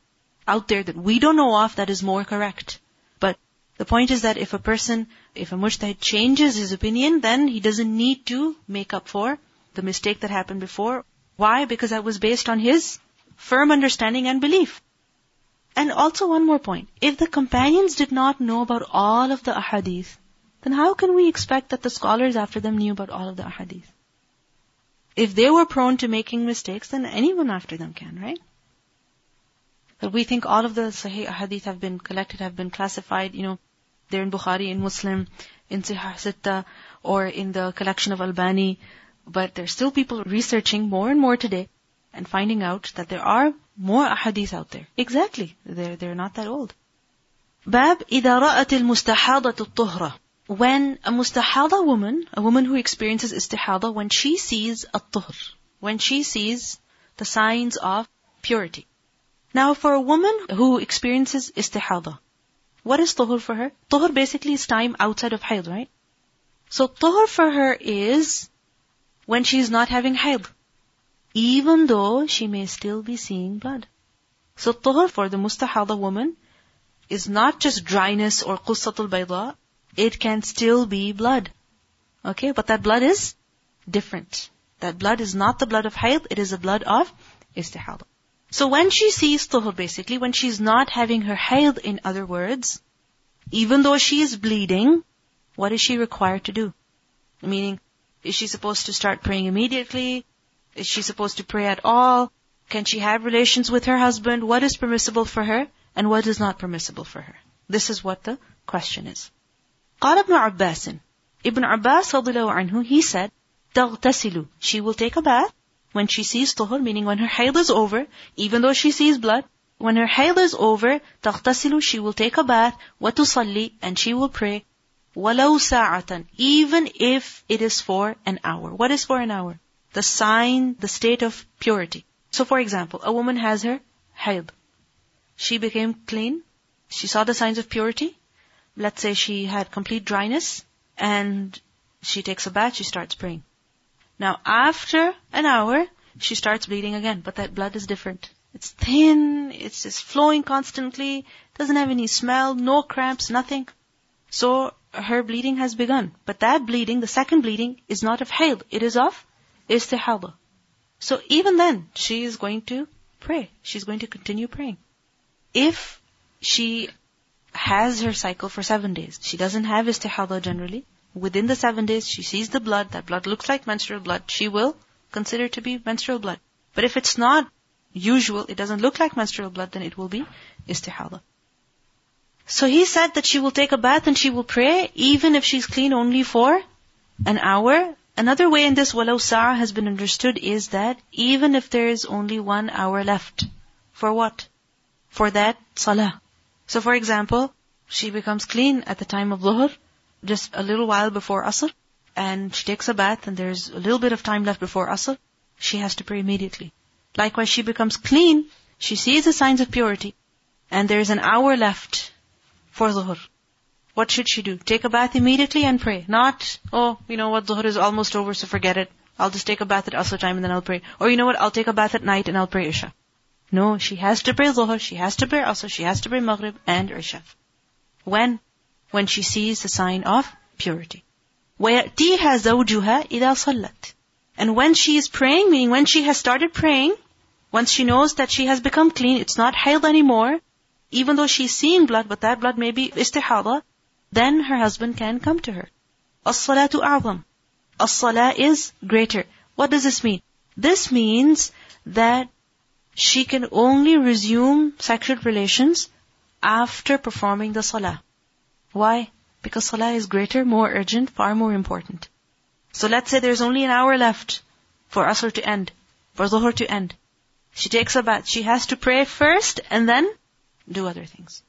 out there that we don't know of that is more correct. But the point is that if a person, if a mujtahid changes his opinion, then he doesn't need to make up for the mistake that happened before. Why? Because that was based on his firm understanding and belief. And also one more point. If the companions did not know about all of the ahadith, then how can we expect that the scholars after them knew about all of the ahadith? If they were prone to making mistakes, then anyone after them can, right? But we think all of the Sahih ahadith have been collected, have been classified, you know, they're in Bukhari, in Muslim, in Sahih Sitta, or in the collection of Albani. But there's still people researching more and more today and finding out that there are more ahadith out there. Exactly. They're, they're not that old. باب إذا رأت المستحاضة الطهرة when a mustahada woman, a woman who experiences istihada, when she sees a tuhr, when she sees the signs of purity. Now for a woman who experiences istihada, what is tuhr for her? Tuhr basically is time outside of hayd, right? So tuhr for her is when she is not having hayd, even though she may still be seeing blood. So tuhr for the mustahada woman is not just dryness or qussatul bayda, it can still be blood. Okay, but that blood is different. That blood is not the blood of hayd, it is the blood of istihada. So when she sees tuhur basically, when she's not having her hayd in other words, even though she is bleeding, what is she required to do? Meaning, is she supposed to start praying immediately? Is she supposed to pray at all? Can she have relations with her husband? What is permissible for her and what is not permissible for her? This is what the question is. قال ابن عباس Ibn Abbas anhu, he said, تغتسل She will take a bath when she sees tuhur, meaning when her hayd is over, even though she sees blood. When her hayd is over, تغتسل She will take a bath, وتصلي And she will pray, ولو ساعة Even if it is for an hour. What is for an hour? The sign, the state of purity. So for example, a woman has her hayd. She became clean. She saw the signs of purity let's say she had complete dryness and she takes a bath, she starts praying. Now after an hour, she starts bleeding again, but that blood is different. It's thin, it's just flowing constantly, doesn't have any smell, no cramps, nothing. So her bleeding has begun. But that bleeding, the second bleeding, is not of hayd, it is of istihada. So even then, she is going to pray. She's going to continue praying. If she has her cycle for seven days. She doesn't have istihada generally. Within the seven days, she sees the blood. That blood looks like menstrual blood. She will consider to be menstrual blood. But if it's not usual, it doesn't look like menstrual blood, then it will be istihada. So he said that she will take a bath and she will pray, even if she's clean only for an hour. Another way in this walau sa'a has been understood is that even if there is only one hour left, for what? For that salah. So for example, she becomes clean at the time of Dhuhr, just a little while before Asr, and she takes a bath and there's a little bit of time left before Asr, she has to pray immediately. Likewise, she becomes clean, she sees the signs of purity, and there's an hour left for Dhuhr. What should she do? Take a bath immediately and pray. Not, oh, you know what, Dhuhr is almost over, so forget it. I'll just take a bath at Asr time and then I'll pray. Or you know what, I'll take a bath at night and I'll pray Isha. No, she has to pray Dhuhr, she has to pray Asr, she has to pray Maghrib and Isha. When? When she sees the sign of purity. وَيَأْتِيهَا زَوْجُهَا إِذَا صَلَّتْ And when she is praying, meaning when she has started praying, once she knows that she has become clean, it's not hayd anymore, even though she's seeing blood, but that blood may be istihada, then her husband can come to her. As-salatu a'zam. As-salah is greater. What does this mean? This means that she can only resume sexual relations after performing the salah. Why? Because salah is greater, more urgent, far more important. So let's say there's only an hour left for asr to end, for dhuhr to end. She takes a bath. She has to pray first and then do other things.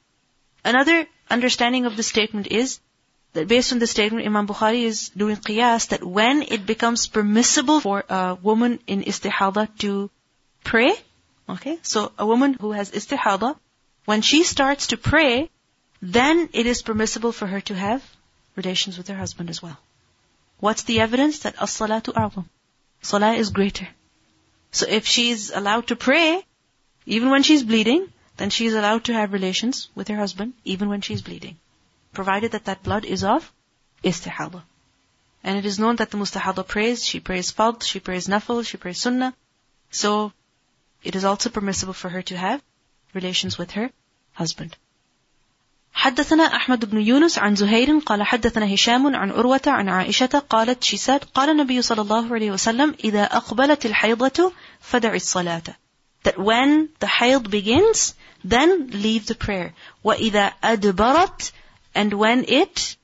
Another understanding of the statement is that based on the statement, Imam Bukhari is doing qiyas that when it becomes permissible for a woman in istihada to pray, Okay? So a woman who has istihada, when she starts to pray, then it is permissible for her to have relations with her husband as well. What's the evidence? That as-salatu a'zam. Salah is greater. So if she's allowed to pray, Even when she's bleeding, then she is allowed to have relations with her husband, even when she's bleeding. Provided that that blood is of istihada. And it is known that the mustahada prays, she prays fard, she prays nafil, she prays sunnah. So, it is also permissible for her to have relations with her husband. حدثنا أحمد بن يونس عن زهير قال حدثنا هشام عن عروة عن عائشة قالت she said قال النبي صلى الله عليه وسلم إذا أقبلت الحيضة فدع الصلاة that when the hayd begins then leave the prayer وإذا أدبرت and when it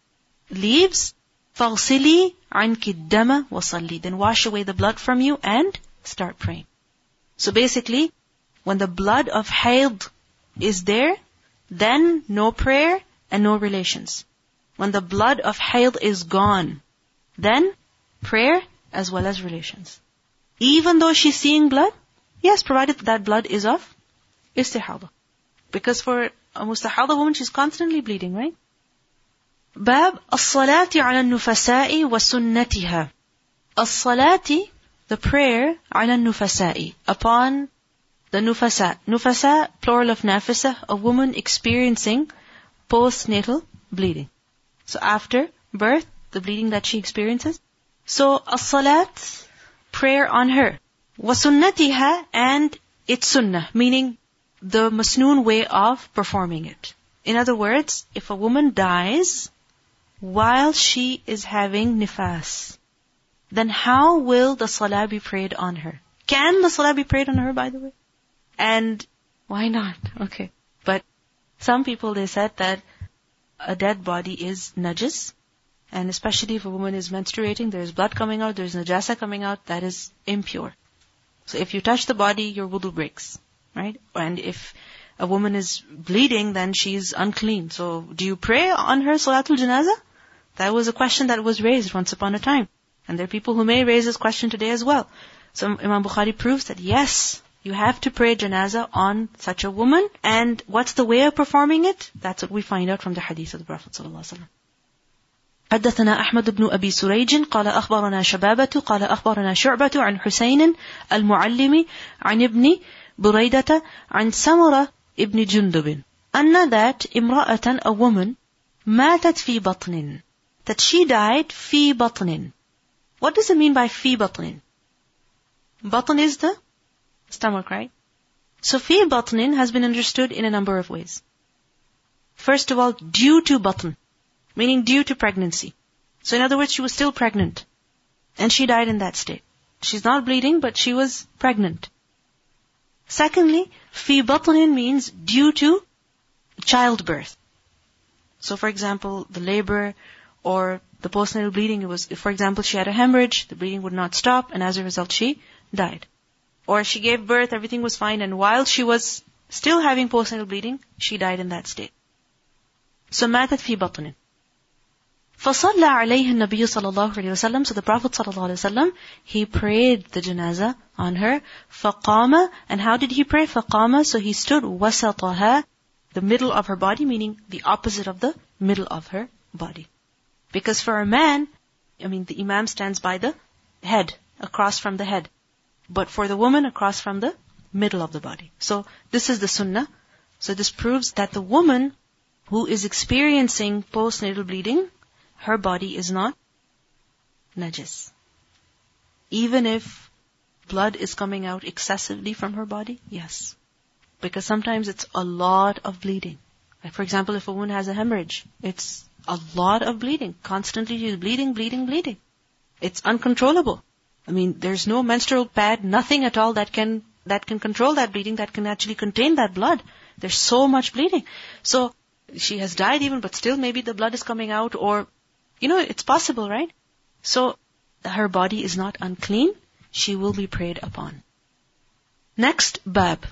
leaves فاغسلي عنك الدم وصلي then wash away the blood from you and start praying so basically when the blood of hayd is there then no prayer and no relations. When the blood of hayd is gone, then prayer as well as relations. Even though she's seeing blood, yes, provided that blood is of istihada. Because for a mustahada woman, she's constantly bleeding, right? باب الصلاة على النفساء وسنتها. الصلاة, the prayer على النفساء, upon the nufasa. Nufasa, plural of nafisa, a woman experiencing postnatal bleeding. So after birth, the bleeding that she experiences. So as-salat, prayer on her. Wasunnatiha and its sunnah, meaning the masnoon way of performing it. In other words, if a woman dies while she is having nifas, then how will the salah be prayed on her? Can the salah be prayed on her, by the way? And why not? Okay. But some people, they said that a dead body is najis. And especially if a woman is menstruating, there's blood coming out, there's najasa coming out, that is impure. So if you touch the body, your wudu breaks Right? And if a woman is bleeding, then she's unclean. So do you pray on her salatul janaza? That was a question that was raised once upon a time. And there are people who may raise this question today as well. So Imam Bukhari proves that yes, you have to pray janazah on such a woman. And what's the way of performing it? That's what we find out from the hadith of the Prophet ﷺ. حدثنا أحمد بن أبي سريج قال أخبرنا شبابة قال أخبرنا شعبة عن حسين المعلم عن ابن بريدة عن سمرة ابن جندب أن that امرأة a woman ماتت في بطن that she died في بطن What does it mean by في بطن? Batan is the Stomach, right? So fi batnin has been understood in a number of ways. First of all, due to batn, meaning due to pregnancy. So in other words, she was still pregnant. And she died in that state. She's not bleeding, but she was pregnant. Secondly, fi batnin means due to childbirth. So for example, the labor or the postnatal bleeding was, for example, she had a hemorrhage, the bleeding would not stop, and as a result she died. Or she gave birth, everything was fine, and while she was still having postnatal bleeding, she died in that state. So matat fi batnin. فصلى عليه النبي صلى الله عليه وسلم So the Prophet صلى الله عليه وسلم he prayed the janazah on her. فقام and how did he pray? فقام so he stood وسطها the middle of her body, meaning the opposite of the middle of her body. Because for a man, I mean, the imam stands by the head, across from the head but for the woman across from the middle of the body. So this is the sunnah. So this proves that the woman who is experiencing postnatal bleeding, her body is not najis. Even if blood is coming out excessively from her body, yes. Because sometimes it's a lot of bleeding. Like for example, if a woman has a hemorrhage, it's a lot of bleeding. Constantly she's bleeding, bleeding, bleeding. It's uncontrollable. I mean, there's no menstrual pad, nothing at all that can, that can control that bleeding, that can actually contain that blood. There's so much bleeding. So, she has died even, but still maybe the blood is coming out or, you know, it's possible, right? So, her body is not unclean. She will be prayed upon. Next, bab.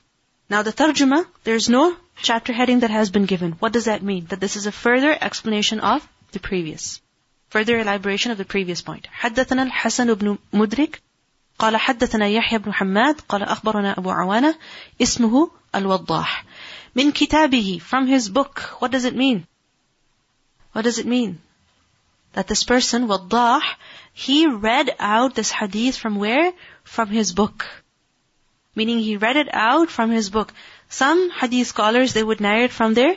Now the tarjuma, there's no chapter heading that has been given. What does that mean? That this is a further explanation of the previous. Further elaboration of the previous point. حدثنا الحسن بن مدرك قال حدثنا يحيى بن حماد قال أخبرنا أبو عوانة اسمه الوضاح من كتابه from his book what does it mean what does it mean that this person وضاح he read out this hadith from where from his book Meaning he read it out from his book. Some hadith scholars, they would narrate from their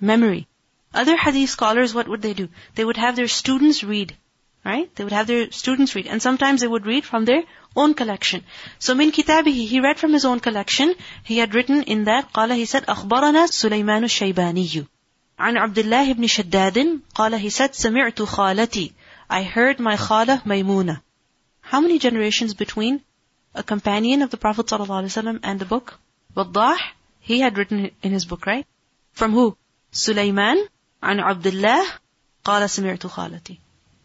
memory. Other hadith scholars, what would they do? They would have their students read. Right? They would have their students read. And sometimes they would read from their own collection. So min kitabihi, he read from his own collection. He had written in that, قال, he said, أخبرنا سليمان الشيباني. عن عبد الله بن شداد قال he said سمعت خالتي I heard my khala Maymuna. How many generations between a companion of the Prophet ﷺ and the book? Waddah, he had written in his book, right? From who? Sulaiman, عن عبد الله, قال سمعت خالتي.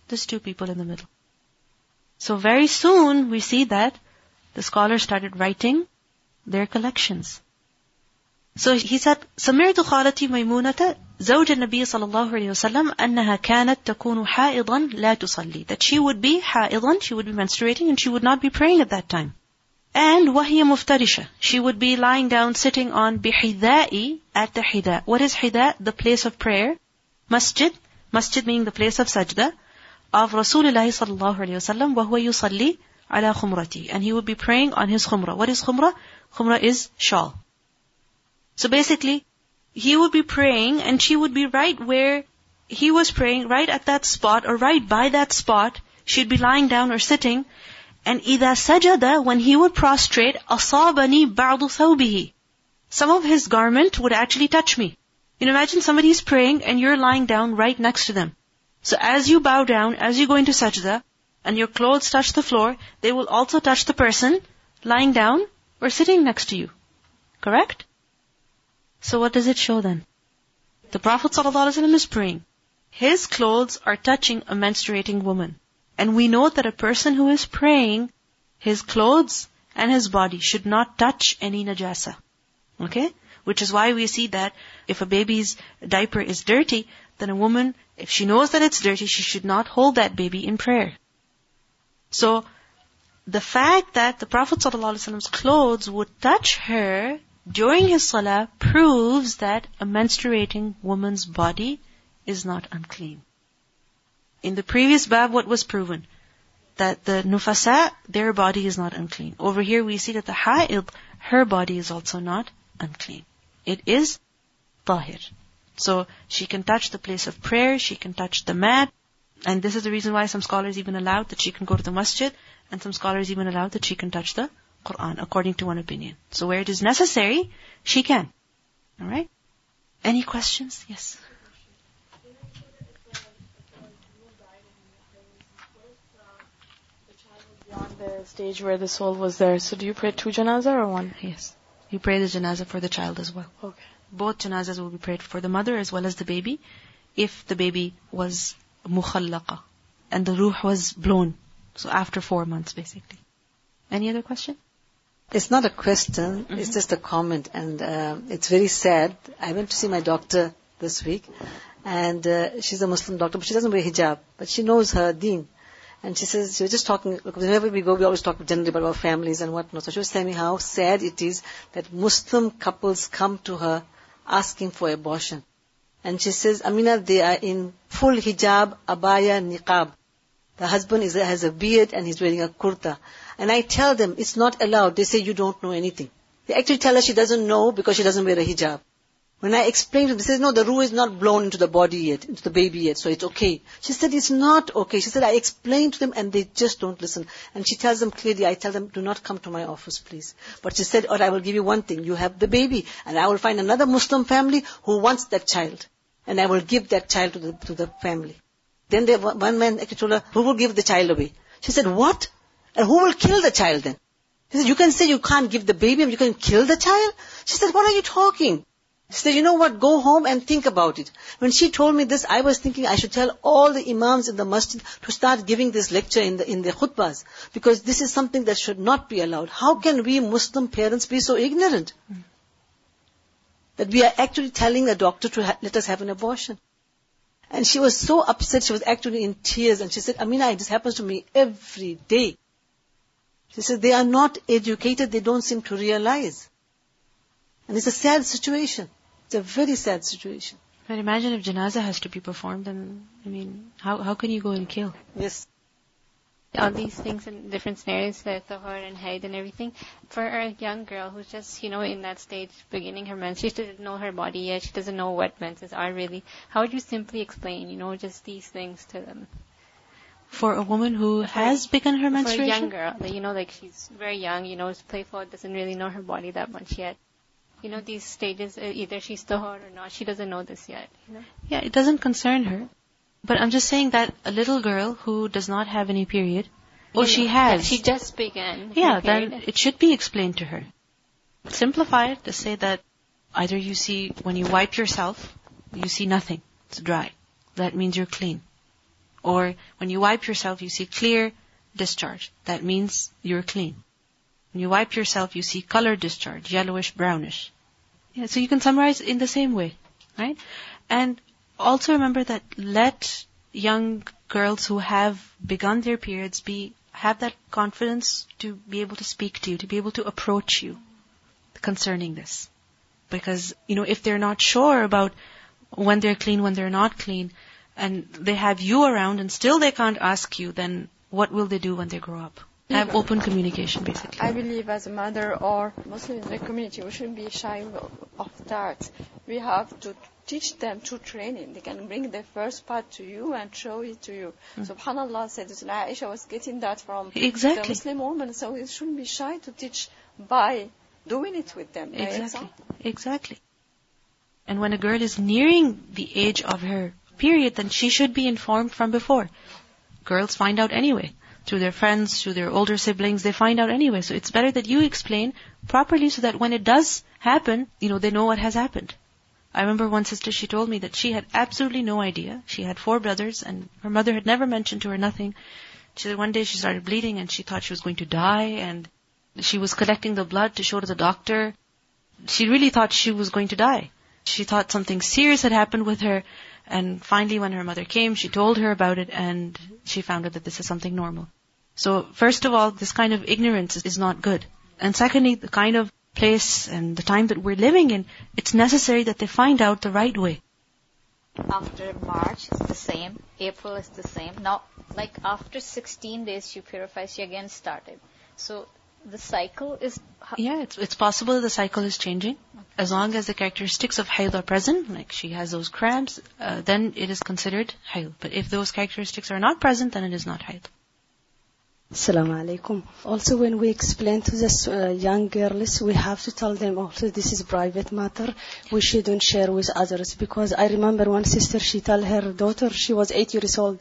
There's two people in the middle. So very soon we see that the scholars started writing their collections. So he said, سمعت خالتي ميمونة زوج النبي صلى الله عليه وسلم أنها كانت تكون حائضا لا تصلي. That she would be حائضا, she would be menstruating and she would not be praying at that time. And وهي مفترشة. She would be lying down sitting on بحذاء at the حذاء. What is حذاء? The place of prayer. Masjid. Masjid meaning the place of sajda. Of Rasulullah صلى الله عليه وسلم وهو يصلي على خمرتي. And he would be praying on his khumrah. What is khumrah? Khumrah is shawl. So basically, he would be praying and she would be right where he was praying, right at that spot or right by that spot. She'd be lying down or sitting. And إِذَا سَجَدَ When he would prostrate, أَصَابَنِي بَعْضُ ثَوْبِهِ Some of his garment would actually touch me. You know, imagine somebody's praying and you're lying down right next to them. So as you bow down, as you go into sajda, and your clothes touch the floor, they will also touch the person lying down or sitting next to you. Correct? So what does it show then? The Prophet ﷺ is praying. His clothes are touching a menstruating woman. And we know that a person who is praying, his clothes and his body should not touch any najasa. Okay? Which is why we see that if a baby's diaper is dirty, then a woman, if she knows that it's dirty, she should not hold that baby in prayer. So, the fact that the Prophet ﷺ's clothes would touch her during his salah proves that a menstruating woman's body is not unclean. In the previous bab, what was proven? That the nufasa, their body is not unclean. Over here we see that the ha'id, her body is also not unclean. It is tahir. So she can touch the place of prayer, she can touch the mat, and this is the reason why some scholars even allowed that she can go to the masjid, and some scholars even allowed that she can touch the Quran, according to one opinion. So where it is necessary, she can. Alright? Any questions? Yes. Beyond the stage where the soul was there. So do you pray two janazah or one? Yes. You pray the janazah for the child as well. Okay. Both janazahs will be prayed for the mother as well as the baby, if the baby was mukhallaqa, and the ruh was blown. So after four months, basically. Any other question? It's not a question, it's just a comment, and uh, it's very sad. I went to see my doctor this week, and uh, she's a Muslim doctor, but she doesn't wear hijab, but she knows her deen. And she says, she was just talking, whenever we go, we always talk generally about our families and whatnot. So she was telling me how sad it is that Muslim couples come to her asking for abortion. And she says, Amina, they are in full hijab, abaya, niqab. The husband is, has a beard and he's wearing a kurta. And I tell them, it's not allowed. They say, you don't know anything. They actually tell her she doesn't know because she doesn't wear a hijab. When I explain to them, they say, no, the ruh is not blown into the body yet, into the baby yet, so it's okay. She said, it's not okay. She said, I explained to them and they just don't listen. And she tells them clearly, I tell them, do not come to my office, please. But she said, or I will give you one thing. You have the baby and I will find another Muslim family who wants that child. And I will give that child to the, to the family. Then there, one man actually told her, who will give the child away? She said, what? And who will kill the child then? He said, you can say you can't give the baby and you can kill the child? She said, what are you talking? She said, you know what, go home and think about it. When she told me this, I was thinking I should tell all the imams in the masjid to start giving this lecture in the, in the khutbahs. Because this is something that should not be allowed. How can we Muslim parents be so ignorant? That we are actually telling the doctor to ha- let us have an abortion. And she was so upset, she was actually in tears, and she said, Amina, this happens to me every day. She said, they are not educated, they don't seem to realize. And it's a sad situation. It's a very sad situation. But imagine if janazah has to be performed, then, I mean, how, how can you go and kill? Yes. all these things in different scenarios, the tahor and haid and everything. For a young girl who's just, you know, in that stage, beginning her menses, she doesn't know her body yet, she doesn't know what menses are really. How would you simply explain, you know, just these things to them? For a woman who has begun her menstruation? For a young girl, you know, like she's very young, you know, is playful, doesn't really know her body that much yet. You know, these stages, uh, either she's tahor or not, she doesn't know this yet, you know. Yeah, it doesn't concern her. But I'm just saying that a little girl who does not have any period, or she has, She just began. yeah, period. then it should be explained to her. Simplify it to say that either you see, when you wipe yourself, you see nothing. It's dry. That means you're clean. Or when you wipe yourself, you see clear discharge. That means you're clean. When you wipe yourself, you see color discharge, yellowish, brownish. Yeah, so you can summarize in the same way, right? And also remember that let young girls who have begun their periods be have that confidence to be able to speak to you, to be able to approach you concerning this. Because, you know, if they're not sure about when they're clean, when they're not clean, and they have you around and still they can't ask you, then what will they do when they grow up? Have open communication, basically. I believe as a mother or Muslim in the community, we shouldn't be shy of that. We have to teach them through training. They can bring the first part to you and show it to you. Hmm. Subhanallah said Aisha was getting that from the Muslim woman, so we shouldn't be shy to teach by doing it with them. Exactly. Exactly. And when a girl is nearing the age of her period, then she should be informed from before. Girls find out anyway. Through their friends, through their older siblings, they find out anyway. So it's better that you explain properly so that when it does happen, you know, they know what has happened. I remember one sister, she told me that she had absolutely no idea. She had four brothers and her mother had never mentioned to her nothing. She said one day she started bleeding and she thought she was going to die and she was collecting the blood to show to the doctor. She really thought she was going to die. She thought something serious had happened with her and finally when her mother came, she told her about it and she found out that this is something normal. So first of all, this kind of ignorance is- not good. And secondly, the kind of place and the time that we're living in, it's necessary that they find out the right way. After March, it's the same. April is the same. Now, like after 16 days, she purifies, she again started. So the cycle is. Yeah, it's, it's possible the cycle is changing. As long as the characteristics of hayd are present, like she has those cramps, uh, then it is considered hayd. But if those characteristics are not present, then it is not hayd. Assalamu alaikum. Also, when we explain to the uh, young girls, we have to tell them also this is private matter. We shouldn't share with others because I remember one sister, she told her daughter, she was eight years old,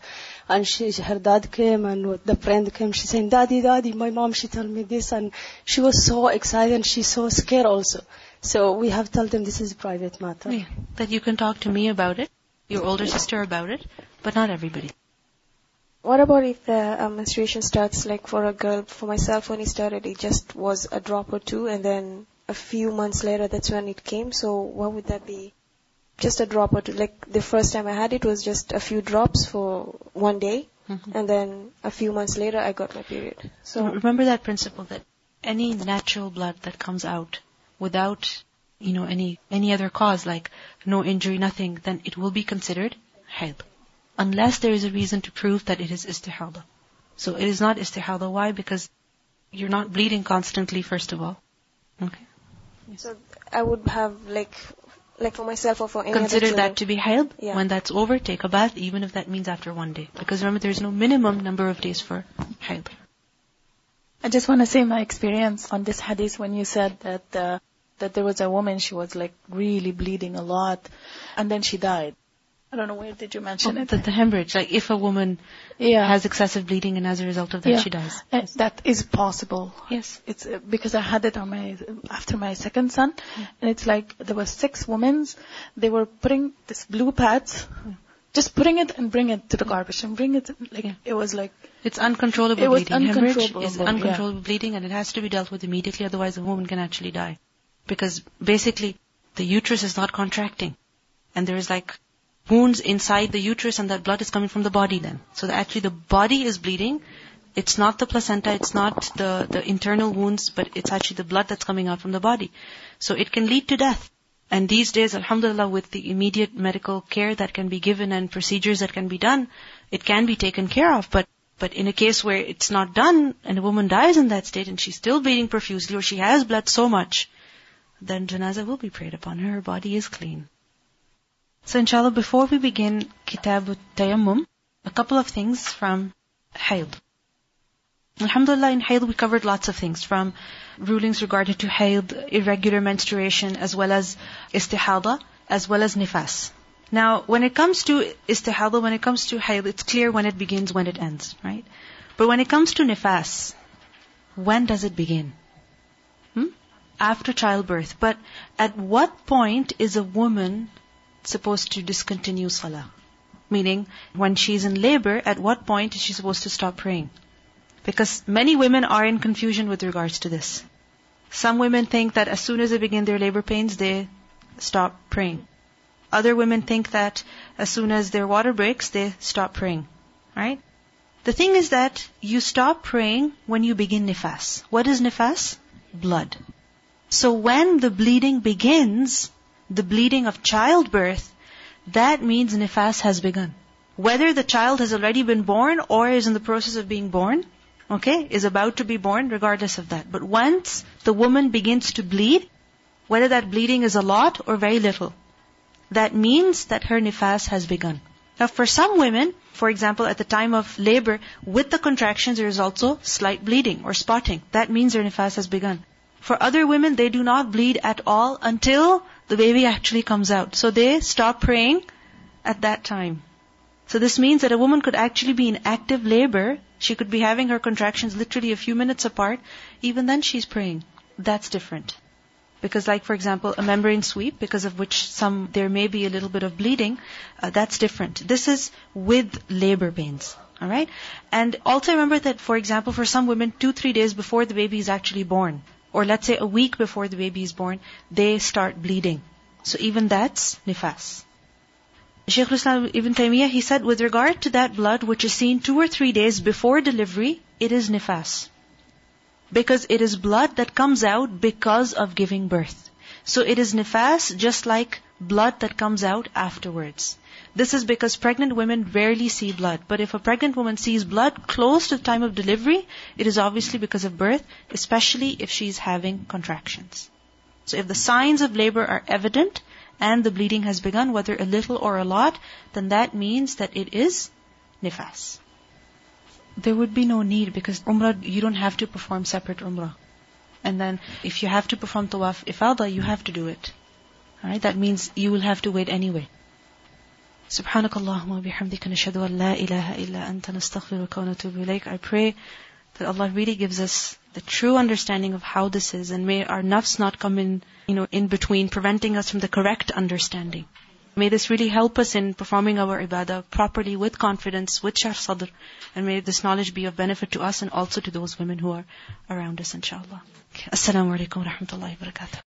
and she, her dad came and the friend came. She saying, "Daddy, Daddy, my mom, she told me this," and she was so excited and she's so scared also. So we have told them this is a private matter. Yeah, that you can talk to me about it, your older sister about it, but not everybody. What about if the uh, menstruation starts like for a girl, for myself when it started it just was a drop or two and then a few months later that's when it came, so what would that be? Just a drop or two. Like the first time I had it was just a few drops for one day Mhm. and then a few months later I got my period. So So remember that principle that any natural blood that comes out without, you know, any any other cause, like no injury, nothing, then it will be considered hayd. Unless there is a reason to prove that it is istihada. So it is not istihada. Why? Because you're not bleeding constantly, first of all. Okay. so I would have like like for myself or for any Consider other that to be hayd. Yeah. When that's over, take a bath, even if that means after one day. Because remember, there's no minimum number of days for hayd. I just want to say my experience on this hadith when you said that uh, that there was a woman she was like really bleeding a lot, and then she died. I don't know where did you mention Oh, it? the, the hemorrhage, like if a woman yeah, has excessive bleeding and as a result of that Yeah. she dies. Uh, that is possible. Yes. It's uh, because I had it on my after my second son, and it's like there were six women. They were putting this blue pads, just putting it and bring it to the garbage and bring it. Like Yeah. it was like It's uncontrollable It was bleeding. Hemorrhage is uncontrollable, uncontrollable bleeding and it has to be dealt with immediately, otherwise a woman can actually die. Because basically, the uterus is not contracting. And there is like wounds inside the uterus and that blood is coming from the body then. So actually the body is bleeding. It's not the placenta, it's not the, the internal wounds, but it's actually the blood that's coming out from the body. So it can lead to death. And these days, alhamdulillah, with the immediate medical care that can be given and procedures that can be done, it can be taken care of. But But in a case where it's not done and a woman dies in that state and she's still bleeding profusely or she has bled so much, then janazah will be prayed upon her. Her body is clean. So inshallah, before we begin Kitab Tayammum, a couple of things from Hayd. Alhamdulillah, in Hayd we covered lots of things from rulings regarding to Hayd, irregular menstruation, as well as istihada, as well as nifas. Now, when it comes to istihada, when it comes to hayd, it's clear when it begins, when it ends, right? But when it comes to nifas, when does it begin? After childbirth. But at what point is a woman supposed to discontinue salah? Meaning, when she's in labor, at what point is she supposed to stop praying? Because many women are in confusion with regards to this. Some women think that as soon as they begin their labor pains, they stop praying. Other women think that as soon as their water breaks, they stop praying. Right? The thing is that you stop praying when you begin nifas. What is nifas? Blood. So when the bleeding begins, the bleeding of childbirth, that means nifas has begun. Whether the child has already been born or is in the process of being born, okay, is about to be born, regardless of that. But once the woman begins to bleed, whether that bleeding is a lot or very little, that means that her nifas has begun. Now for some women, for example, at the time of labor, with the contractions there is also slight bleeding or spotting. That means her nifas has begun. For other women, they do not bleed at all until the baby actually comes out. So they stop praying at that time. So this means that a woman could actually be in active labor. She could be having her contractions literally a few minutes apart. Even then she's praying. That's different. Because like for example, a membrane sweep, because of which some, there may be a little bit of bleeding, uh, that's different. This is with labor pains. Alright? And also remember that for example, for some women, two, three days before the baby is actually born, or let's say a week before the baby is born, they start bleeding. So even that's nifas. Shaykh Islam Ibn Taymiyyah, he said, with regard to that blood which is seen two or three days before delivery, it is nifas. Because it is blood that comes out because of giving birth. So it is nifas just like blood that comes out afterwards. This is because pregnant women rarely see blood. But if a pregnant woman sees blood close to the time of delivery, it is obviously because of birth, especially if she is having contractions. So if the signs of labor are evident and the bleeding has begun, whether a little or a lot, then that means that it is nifas there would be no need because Umrah, you don't have to perform separate Umrah. And then if you have to perform Tawaf Ifada, you have to do it. Alright, that means you will have to wait anyway. سبحانك اللهم وبحمدك نشهد أن لا إله إلا أنت نستغفرك ونتوب إليك I pray that Allah really gives us the true understanding of how this is and may our nafs not come in, you know, in between, preventing us from the correct understanding. May this really help us in performing our ibadah properly with confidence, with shar sadr, and may this knowledge be of benefit to us and also to those women who are around us, inshallah. Assalamu alaikum wa rahmatullahi wa barakatuh.